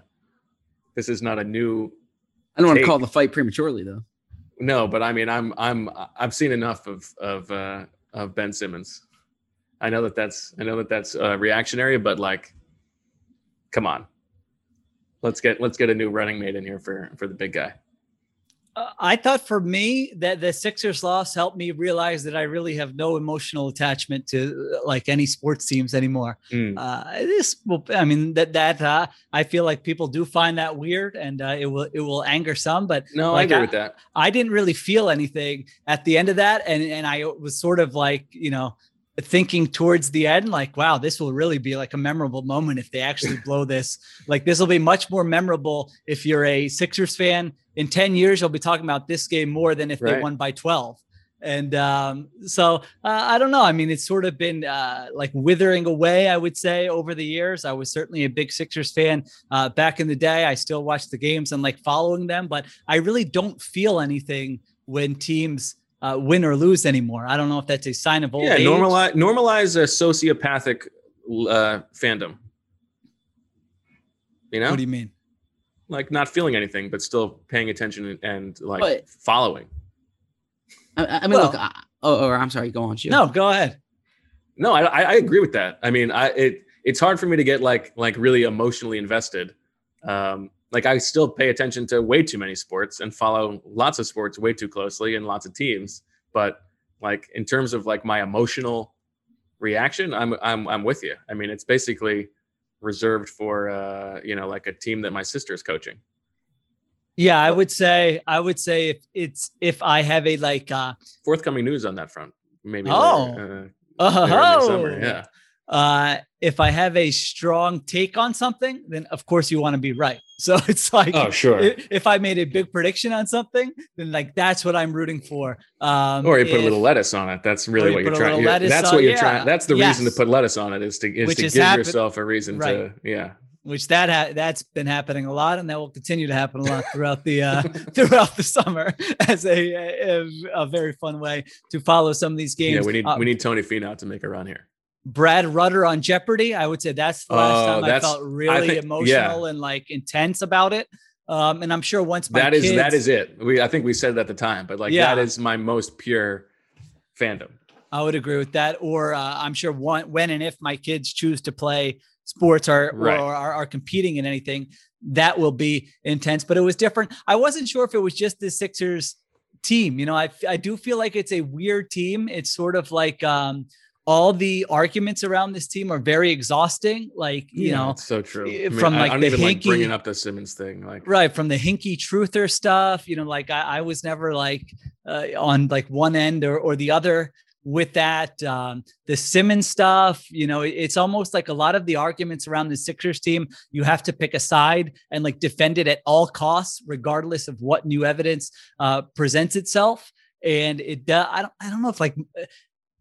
Speaker 5: This is not a new.
Speaker 4: I don't want to call the fight prematurely though.
Speaker 5: No, but I mean, I'm. I'm. I've seen enough of of uh of Ben Simmons. I know that that's. I know that that's uh, reactionary, but like, come on. Let's get let's get a new running mate in here for for the big guy.
Speaker 3: Uh, I thought for me that the Sixers loss helped me realize that I really have no emotional attachment to uh, like any sports teams anymore.
Speaker 5: Mm.
Speaker 3: Uh, this will, I mean, that that uh, I feel like people do find that weird, and uh, it will it will anger some. But
Speaker 5: No,
Speaker 3: like,
Speaker 5: I agree with that.
Speaker 3: I didn't really feel anything at the end of that, and and I was sort of like you know thinking towards the end like wow this will really be like a memorable moment if they actually blow this. Like this will be much more memorable if you're a sixers fan. In 10 years you'll be talking about this game more than if they won by 12 and um, so uh, i don't know. I mean it's sort of been uh, like withering away i would say over the years. I was certainly a big sixers fan uh, back in the day. I still watch the games and like following them but i really don't feel anything when teams uh, win or lose anymore. I don't know if that's a sign of old
Speaker 5: Yeah,
Speaker 3: age.
Speaker 5: normalize normalize a sociopathic uh, fandom. You know,
Speaker 3: What do you mean?
Speaker 5: like not feeling anything, but still paying attention and, and like
Speaker 4: But-
Speaker 5: following.
Speaker 4: I, I mean,
Speaker 3: Well-
Speaker 4: look. I, oh, or I'm sorry. Go on. Shoot.
Speaker 3: No, go ahead.
Speaker 5: No, I, I I agree with that. I mean, I it it's hard for me to get like like really emotionally invested. Um, like I still pay attention to way too many sports and follow lots of sports way too closely and lots of teams. But like in terms of like my emotional reaction, I'm I'm I'm with you. I mean, it's basically reserved for uh, you know like a team that my sister's coaching.
Speaker 3: Yeah, I would say I would say if it's if I have a like uh
Speaker 5: Forthcoming news on that front, maybe.
Speaker 3: Oh.
Speaker 5: later, uh,
Speaker 3: oh,
Speaker 5: later summer. Yeah.
Speaker 3: uh if I have a strong take on something, then of course you want to be right. So it's like
Speaker 5: Oh, sure.
Speaker 3: i- if I made a big prediction on something, then like that's what I'm rooting for. Um
Speaker 5: Or you put a little lettuce on it. That's really what you're trying. you're- That's
Speaker 3: on-
Speaker 5: what you're
Speaker 3: yeah,
Speaker 5: trying. That's the reason to put lettuce on it is to is
Speaker 3: Which
Speaker 5: to give
Speaker 3: happened-
Speaker 5: yourself a reason to
Speaker 3: Right.
Speaker 5: yeah.
Speaker 3: which that ha- that's been happening a lot, and that will continue to happen a lot throughout the uh, throughout the summer as a, a a very fun way to follow some of these games.
Speaker 5: Yeah, we need
Speaker 3: Uh,
Speaker 5: we need Tony Finau to make a run here.
Speaker 3: Brad Rutter on Jeopardy. I would say that's the last
Speaker 5: Oh,
Speaker 3: time I felt
Speaker 5: I
Speaker 3: really
Speaker 5: think-
Speaker 3: emotional and like intense about it. Um, and I'm sure once my
Speaker 5: That is that
Speaker 3: kids-
Speaker 5: is it. We I think we said it at the time, but like
Speaker 3: Yeah.
Speaker 5: that is my most pure fandom.
Speaker 3: I would agree with that. Or uh, I'm sure one, when and if my kids choose to play sports or,
Speaker 5: Right.
Speaker 3: or are, are competing in anything, that will be intense. But it was different. I wasn't sure if it was just the Sixers team. You know, I, I do feel like it's a weird team. It's sort of like um, all the arguments around this team are very exhausting. Like, you know,
Speaker 5: it's so true.
Speaker 3: eh,
Speaker 5: I mean,
Speaker 3: from, like,
Speaker 5: I don't
Speaker 3: the
Speaker 5: even like bringing up the Simmons thing. Like
Speaker 3: right from the Hinkie truther stuff you know like i, I was never like uh, on like one end or, or the other with that um, the simmons stuff you know it- it's almost like a lot of the arguments around the sixers team you have to pick a side and like defend it at all costs regardless of what new evidence uh, presents itself and it do- I don't I don't know if like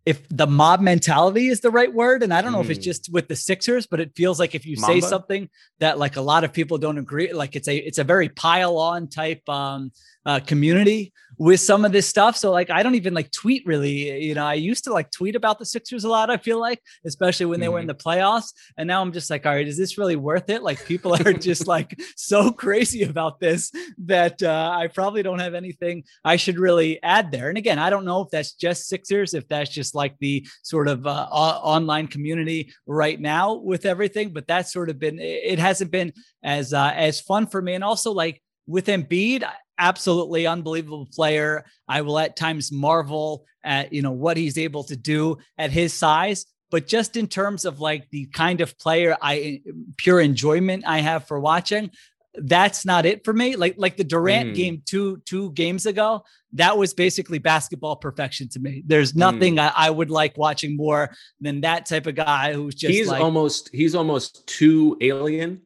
Speaker 3: if the mob mentality is the right word and I don't know if it's
Speaker 5: Mm.
Speaker 3: just with the Sixers but it feels like if you say something that like a lot of people don't agree like it's a it's a very pile on type um uh, community with some of this stuff. So like I don't even like tweet really. You know, I used to like tweet about the Sixers a lot, I feel like, especially when they were in the playoffs. And now I'm just like, all right, is this really worth it? Like people are just like so crazy about this that uh, I probably don't have anything I should really add there. And again, I don't know if that's just Sixers, if that's just like the sort of uh, o- online community right now with everything, but that's sort of been it hasn't been as uh, as fun for me. And also like with Embiid, absolutely unbelievable player. I will at times marvel at you know what he's able to do at his size. But just in terms of like the kind of player I pure enjoyment I have for watching, that's not it for me. Like like the Durant
Speaker 5: Mm.
Speaker 3: game two two games ago, that was basically basketball perfection to me. There's nothing I, I would like watching more than that type of guy who's just
Speaker 5: he's
Speaker 3: like
Speaker 5: almost he's almost too alien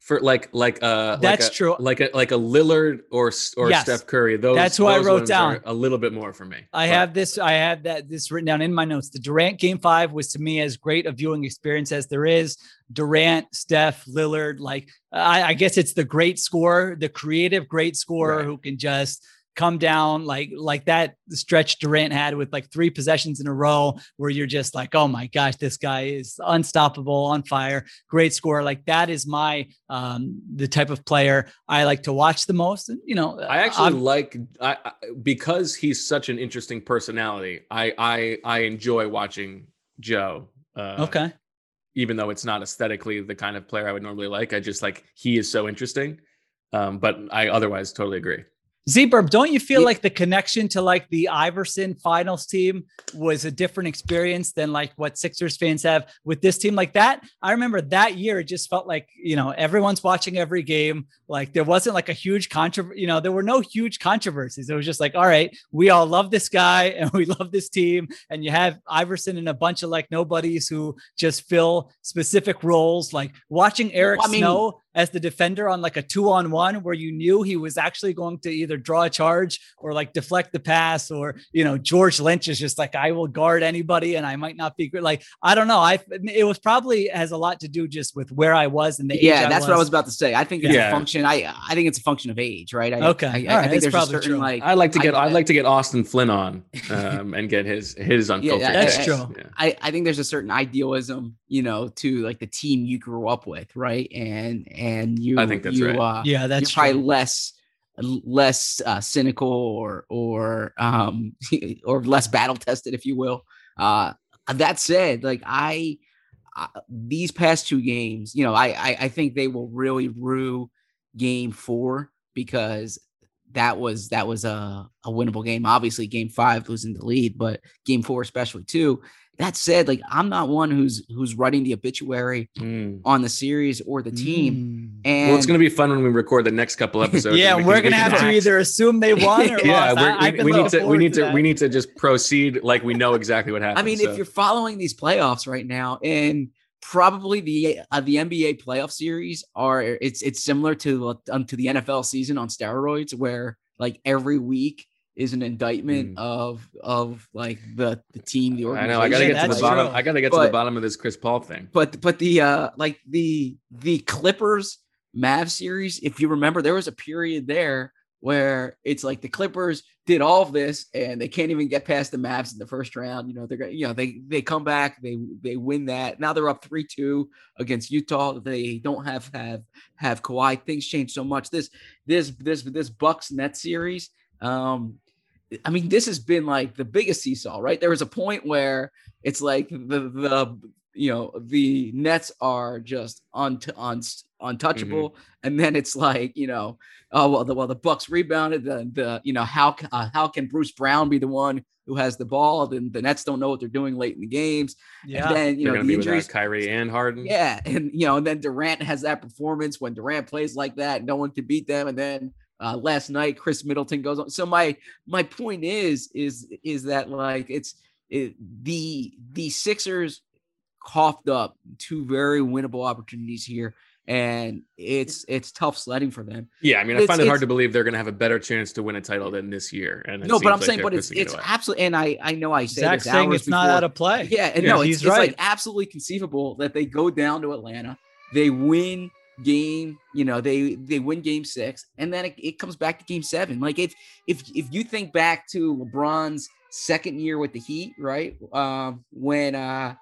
Speaker 5: for like like uh
Speaker 3: That's
Speaker 5: like a,
Speaker 3: true.
Speaker 5: like a like a Lillard or or
Speaker 3: Yes.
Speaker 5: Steph Curry. Those
Speaker 3: That's who I wrote down.
Speaker 5: a little bit more for me.
Speaker 3: I
Speaker 5: But-
Speaker 3: have this. I have that this written down in my notes. The Durant game five was to me as great a viewing experience as there is. Durant, Steph, Lillard. Like I, I guess it's the great scorer, the creative great scorer
Speaker 5: Right.
Speaker 3: who can just come down like like that stretch Durant had with like three possessions in a row where you're just like, oh my gosh, this guy is unstoppable, on fire, great scorer. Like that is my um the type of player I like to watch the most. And you know,
Speaker 5: I actually
Speaker 3: I'm-
Speaker 5: like I, I because he's such an interesting personality. I I I enjoy watching Joe. Uh,
Speaker 3: okay.
Speaker 5: even though it's not aesthetically the kind of player I would normally like. I just like he is so interesting. Um, but I otherwise totally agree.
Speaker 3: Z-Burb, don't you feel
Speaker 4: Yeah.
Speaker 3: like the connection to like the Iverson finals team was a different experience than like what Sixers fans have with this team like that? I remember that year, it just felt like, you know, everyone's watching every game. Like there wasn't like a huge controversy, you know, there were no huge controversies. It was just like, all right, we all love this guy and we love this team. And you have Iverson and a bunch of like nobodies who just fill specific roles, like watching Eric
Speaker 4: Well, I mean-
Speaker 3: Snow as the defender on like a two on one where you knew he was actually going to either draw a charge or like deflect the pass or you know George Lynch is just like I will guard anybody and I might not be good like I don't know I it was probably has a lot to do just with where I was and the age
Speaker 4: yeah, that's what I was about to say. I think it's
Speaker 5: Yeah.
Speaker 4: a function. I I think it's a function of age, right? I,
Speaker 3: Okay.
Speaker 4: I, I,
Speaker 3: All right,
Speaker 4: I think
Speaker 3: that's
Speaker 4: there's a
Speaker 3: probably
Speaker 4: certain
Speaker 3: true.
Speaker 4: like
Speaker 5: I like to get I,
Speaker 4: I-
Speaker 5: would like to get Austin Flynn on um, and get his his unfiltered.
Speaker 4: yeah,
Speaker 5: that's
Speaker 3: true.
Speaker 5: Yeah.
Speaker 4: I, I think there's a certain idealism, you know, to like the team you grew up with, right? And and you,
Speaker 5: I think that's
Speaker 4: you,
Speaker 5: right.
Speaker 4: Uh,
Speaker 3: yeah that's
Speaker 4: you're probably
Speaker 3: true.
Speaker 4: less less uh, cynical or or um or less battle tested, if you will. Uh, that said, like I, uh, these past two games, you know, I, I I think they will really rue game four because that was that was a, a winnable game. Obviously, game five losing the lead, but game four especially too. That said, like I'm not one who's who's writing the obituary
Speaker 5: Mm.
Speaker 4: on the series or the team.
Speaker 3: Mm.
Speaker 4: And
Speaker 5: Well, it's going to be fun when we record the next couple episodes.
Speaker 3: yeah
Speaker 5: we
Speaker 3: we're gonna have to
Speaker 5: act.
Speaker 3: either assume they won or
Speaker 5: Yeah,
Speaker 3: lost. I-
Speaker 5: we're,
Speaker 3: I've
Speaker 5: we,
Speaker 3: been
Speaker 5: we need to we need to
Speaker 3: that.
Speaker 5: we need to just proceed like we know exactly what happened.
Speaker 4: I mean,
Speaker 5: so.
Speaker 4: if you're following these playoffs right now, and probably the uh, the NBA playoff series are it's it's similar to um, to the NFL season on steroids, where like every week is an indictment
Speaker 5: Mm.
Speaker 4: of of like the the team, the organization.
Speaker 5: I know I got to
Speaker 3: Yeah,
Speaker 5: get to the bottom.
Speaker 3: true.
Speaker 5: I got to get to the bottom of this Chris Paul thing.
Speaker 4: but but the uh like the the Clippers Mav series, if you remember, there was a period there where it's like the Clippers did all of this and they can't even get past the Mavs in the first round. You know, they're you know, they they come back, they they win that. Now they're up three two against Utah. They don't have have have Kawhi. Things change so much. This this this this Bucks net series. Um, I mean, this has been like the biggest seesaw, right? There was a point where it's like the the you know the Nets are just un, un, untouchable, and then it's like you know oh well the well the Bucks rebounded the the you know how uh, how can Bruce Brown be the one who has the ball? Then the Nets don't know what they're doing late in the games.
Speaker 3: yeah
Speaker 4: And then you
Speaker 5: They're
Speaker 4: know the injuries.
Speaker 5: Kyrie and Harden.
Speaker 4: Yeah, and you know, and then Durant has that performance when Durant plays like that, no one can beat them. And then uh, last night, Khris Middleton goes on. So my my point is is is that like it's it, the the Sixers coughed up two very winnable opportunities here, and it's it's tough sledding for them.
Speaker 5: Yeah, I mean, I
Speaker 4: It's-
Speaker 5: find it hard to believe they're going to have a better chance to win a title than this year. And
Speaker 4: no, but I'm
Speaker 5: like
Speaker 4: saying, but it's
Speaker 5: pissing it
Speaker 4: absolutely, and I I know I say
Speaker 3: Zach's
Speaker 4: this
Speaker 3: saying
Speaker 4: hours
Speaker 3: it's not out of play
Speaker 4: Yeah, and
Speaker 3: Yeah,
Speaker 4: no,
Speaker 3: he's
Speaker 4: it's, it's
Speaker 3: right.
Speaker 4: like absolutely conceivable that they go down to Atlanta, they win game, you know, they they win game six, and then it, it comes back to game seven. Like if if if you think back to LeBron's second year with the Heat, right? Um, when uh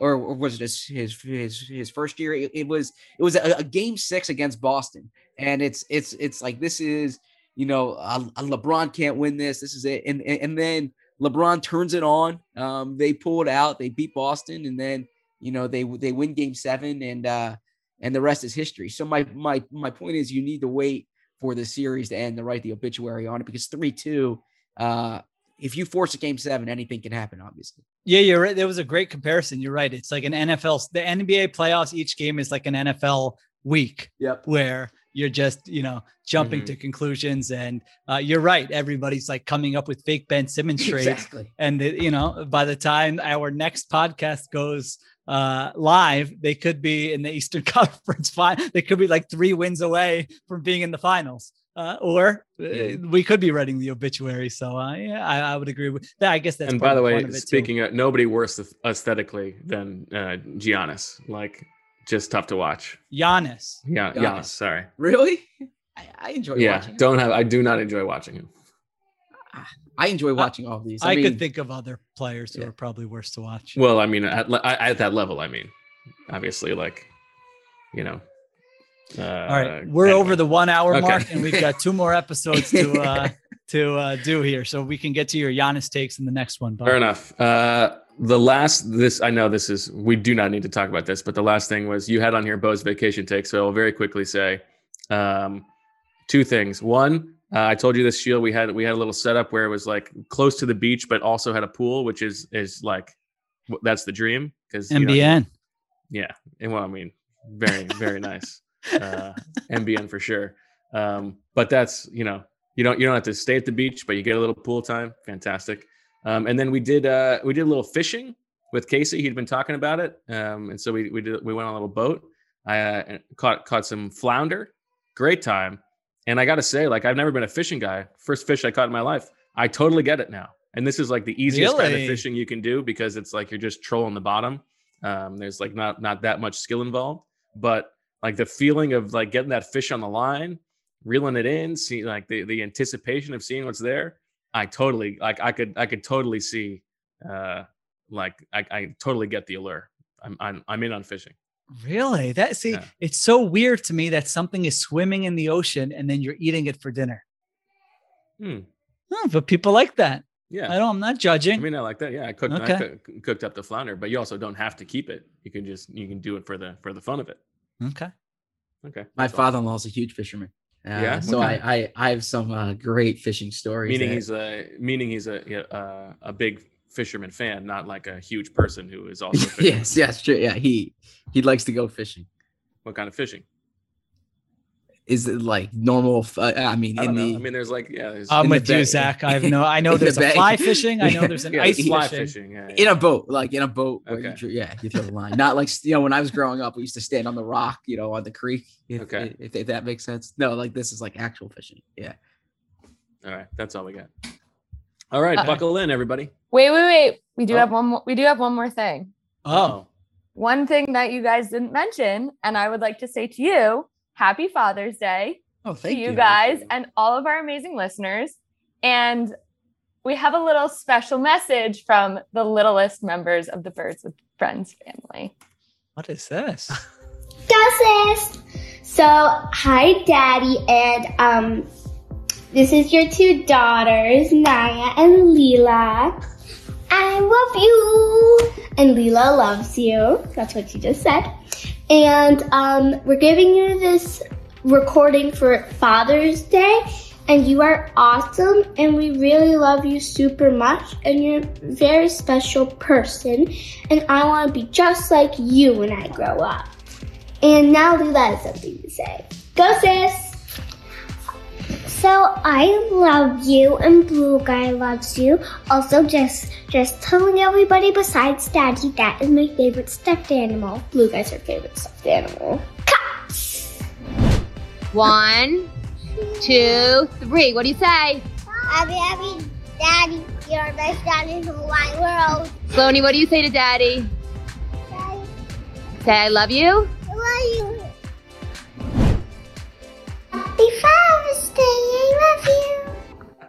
Speaker 4: or, was it his his his, his first year? It, it was it was a, a game six against Boston, and it's it's it's like this is you know LeBron can't win this. This is it, and and, and then LeBron turns it on. Um, they pull it out. They beat Boston, and then you know they they win Game Seven, and uh, and the rest is history. So my my my point is, you need to wait for the series to end to write the obituary on it because three two. Uh, if you force a Game Seven, anything can happen. Obviously.
Speaker 3: Yeah, you're right. There was a great comparison. You're right. It's like an NFL. The NBA playoffs. Each game is like an NFL week.
Speaker 4: Yep.
Speaker 3: Where you're just you know jumping
Speaker 5: Mhm.
Speaker 3: to conclusions and uh, you're right everybody's like coming up with fake ben simmons trades
Speaker 4: Exactly.
Speaker 3: and it- you know by the time our next podcast goes uh live they could be in the eastern conference final they could be like three wins away from being in the finals uh, or uh, we could be writing the obituary so uh, yeah I, I would agree with that i guess that's
Speaker 5: and by the way,
Speaker 3: fun of it, too.
Speaker 5: speaking of nobody worse aesthetically than uh, Giannis, like just tough to watch.
Speaker 3: Giannis.
Speaker 5: Yeah,
Speaker 4: Giannis.
Speaker 5: Giannis. Sorry.
Speaker 4: Really? I, I enjoy
Speaker 5: yeah,
Speaker 4: watching. it.
Speaker 5: don't have. I do not enjoy watching him.
Speaker 4: I enjoy watching all of these.
Speaker 3: i,
Speaker 4: I, mean,
Speaker 3: could think of other players who
Speaker 4: Yeah.
Speaker 3: are probably worse to watch
Speaker 5: Well, I mean, at, at that level, I mean, obviously, like, you know. Uh,
Speaker 3: All right, we're
Speaker 5: anyway.
Speaker 3: over the one hour
Speaker 5: Okay.
Speaker 3: mark, and we've got two more episodes to uh, to uh, do here, so we can get to your Giannis takes in the next one. Bob.
Speaker 5: Fair enough. Uh, the last, this I know this is we do not need to talk about this, but the last thing was you had on here Bo's vacation take. So I'll very quickly say um, two things. One, uh, I told you this Sheil we had we had a little setup where it was like close to the beach, but also had a pool, which is is like that's the dream because
Speaker 3: MBN.
Speaker 5: yeah, and well, I mean, very very nice. Uh, MBN for sure. Um, but that's you know you don't you don't have to stay at the beach, but you get a little pool time. Fantastic. Um, and then we did uh, we did a little fishing with Casey. He'd been talking about it, um, and so we we did we went on a little boat. I uh, caught caught some flounder. Great time. And I got to say, like I've never been a fishing guy. First fish I caught in my life. I totally get it now. And this is like the easiest kind of fishing you can do because it's like you're just trolling the bottom. Um, there's like not not that much skill involved, but like the feeling of like getting that fish on the line, reeling it in, see like the the anticipation of seeing what's there. I totally like I could I could totally see uh like I, I totally get the allure. I'm I'm I'm in on fishing.
Speaker 3: Really? That see,
Speaker 5: Yeah.
Speaker 3: it's so weird to me that something is swimming in the ocean and then you're eating it for dinner.
Speaker 5: Hmm.
Speaker 3: Oh, but people like that.
Speaker 5: Yeah.
Speaker 3: I don't. I'm not judging.
Speaker 5: I mean, I like that. Yeah, I cooked,
Speaker 3: Okay.
Speaker 5: I cooked up the flounder, but you also don't have to keep it. You can just you can do it for the for the fun of it.
Speaker 3: Okay.
Speaker 5: Okay.
Speaker 4: my
Speaker 5: that's
Speaker 4: father-in-law is a huge fisherman. Uh,
Speaker 5: Yeah?
Speaker 4: So
Speaker 5: Okay.
Speaker 4: I, I I have some uh, great fishing stories.
Speaker 5: meaning
Speaker 4: that-
Speaker 5: he's a meaning he's a yeah, uh, a big fisherman fan, not like a huge person who is also.
Speaker 4: yes, yes, true. Yeah, he he likes to go fishing.
Speaker 5: What kind of fishing?
Speaker 4: Is it like normal? f- uh, I mean,
Speaker 5: I
Speaker 4: in
Speaker 5: know.
Speaker 4: the
Speaker 5: I mean, there's like yeah, there's
Speaker 3: I'm
Speaker 4: in the
Speaker 3: with you. Zach. I have no. I know
Speaker 4: In the
Speaker 3: there's a fly fishing. I know there's an
Speaker 5: yeah,
Speaker 3: ice
Speaker 5: fly
Speaker 3: fishing.
Speaker 5: fishing. Yeah,
Speaker 4: in a boat, like in a boat. Where you,
Speaker 5: Okay.
Speaker 4: yeah, you throw the line. Not like you know when I was growing up, we used to stand on the rock, you know, on the creek. If,
Speaker 5: Okay.
Speaker 4: if, if that makes sense. No, like this is like actual fishing. Yeah.
Speaker 5: All right, that's all we got. All right,
Speaker 8: Uh,
Speaker 5: buckle in, everybody.
Speaker 8: Wait, wait, wait. We do
Speaker 5: Oh.
Speaker 8: have one more. We do have one more thing.
Speaker 3: Oh,
Speaker 8: One thing that you guys didn't mention, and I would like to say to you, Happy Father's Day
Speaker 4: Oh,
Speaker 8: to you
Speaker 4: you.
Speaker 8: guys and all of our amazing listeners. And we have a little special message from the littlest members of the Birds with Friends family.
Speaker 3: what is this?
Speaker 9: Deuces. So, hi, Daddy, and um, this is your two daughters, Naya and Leela. I love you, and Leela loves you. That's what she just said. And um, we're giving you this recording for Father's Day, and you are awesome, and we really love you super much, and you're a very special person, and I want to be just like you when I grow up. And now Leela has something to say. Go, sis! So I love you, and Blue Guy loves you. Also, just just telling everybody besides Daddy that is my favorite stuffed animal. Blue Guy's her favorite stuffed animal.
Speaker 10: One, two, three. What do you say?
Speaker 9: Happy, happy Daddy, you're the best daddy in the wide world.
Speaker 10: Sloney, what do you say to daddy?
Speaker 9: Daddy,
Speaker 10: Say, I love you.
Speaker 9: I love you. Happy Father's Day. I love you.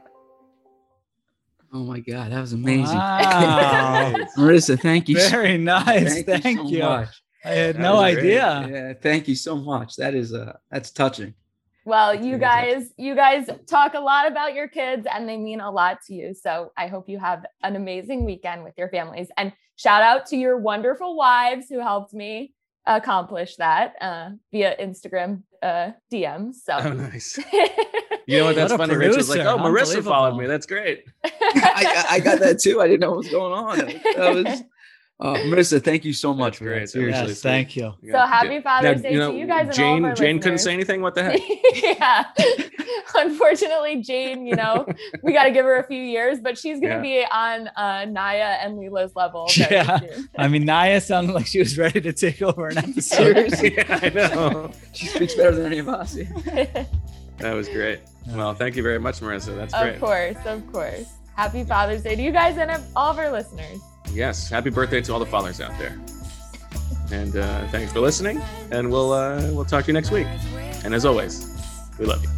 Speaker 4: Oh my God, that was amazing.
Speaker 3: Wow.
Speaker 4: Marissa, thank you. so-
Speaker 3: Very nice. Thank,
Speaker 4: so
Speaker 3: you.
Speaker 4: much.
Speaker 3: I had
Speaker 4: That
Speaker 3: no
Speaker 4: was great.
Speaker 3: idea.
Speaker 4: Yeah, thank you so much. That is uh that's touching.
Speaker 8: Well, you guys, you guys talk a lot about your kids and they mean a lot to you. So I hope you have an amazing weekend with your families. And shout out to your wonderful wives who helped me accomplish that uh, via Instagram uh, DMs. So
Speaker 5: Oh, nice. You know what? That's
Speaker 3: What a
Speaker 5: funny. Rachel's like, oh, Marissa followed me. That's great.
Speaker 4: I, I got that too. I didn't know what was going on. That was, uh, Marissa, thank you so much for
Speaker 5: great.
Speaker 4: Seriously.
Speaker 3: Yes, thank you.
Speaker 5: You
Speaker 8: So
Speaker 5: got-
Speaker 8: happy
Speaker 5: Yeah.
Speaker 8: Father's
Speaker 5: Now,
Speaker 8: Day
Speaker 5: you
Speaker 8: to you guys and all
Speaker 5: Jane,
Speaker 8: of our
Speaker 5: Jane couldn't say anything. What the heck?
Speaker 8: yeah. Unfortunately, Jane, you know, we got to give her a few years, but she's going to
Speaker 5: Yeah.
Speaker 8: be on uh, Naya and Leela's level.
Speaker 3: Yeah. I mean, Naya sounded like she was ready to take over an episode.
Speaker 5: Yeah, I know.
Speaker 4: She speaks better than any of us.
Speaker 5: That was great. Well, thank you very much, Marissa. That's great.
Speaker 8: of course, of course. Happy Father's Day to you guys and all of our listeners.
Speaker 5: Yes. Happy birthday to all the fathers out there. And uh, thanks for listening. And we'll uh, we'll talk to you next week. And as always, we love you.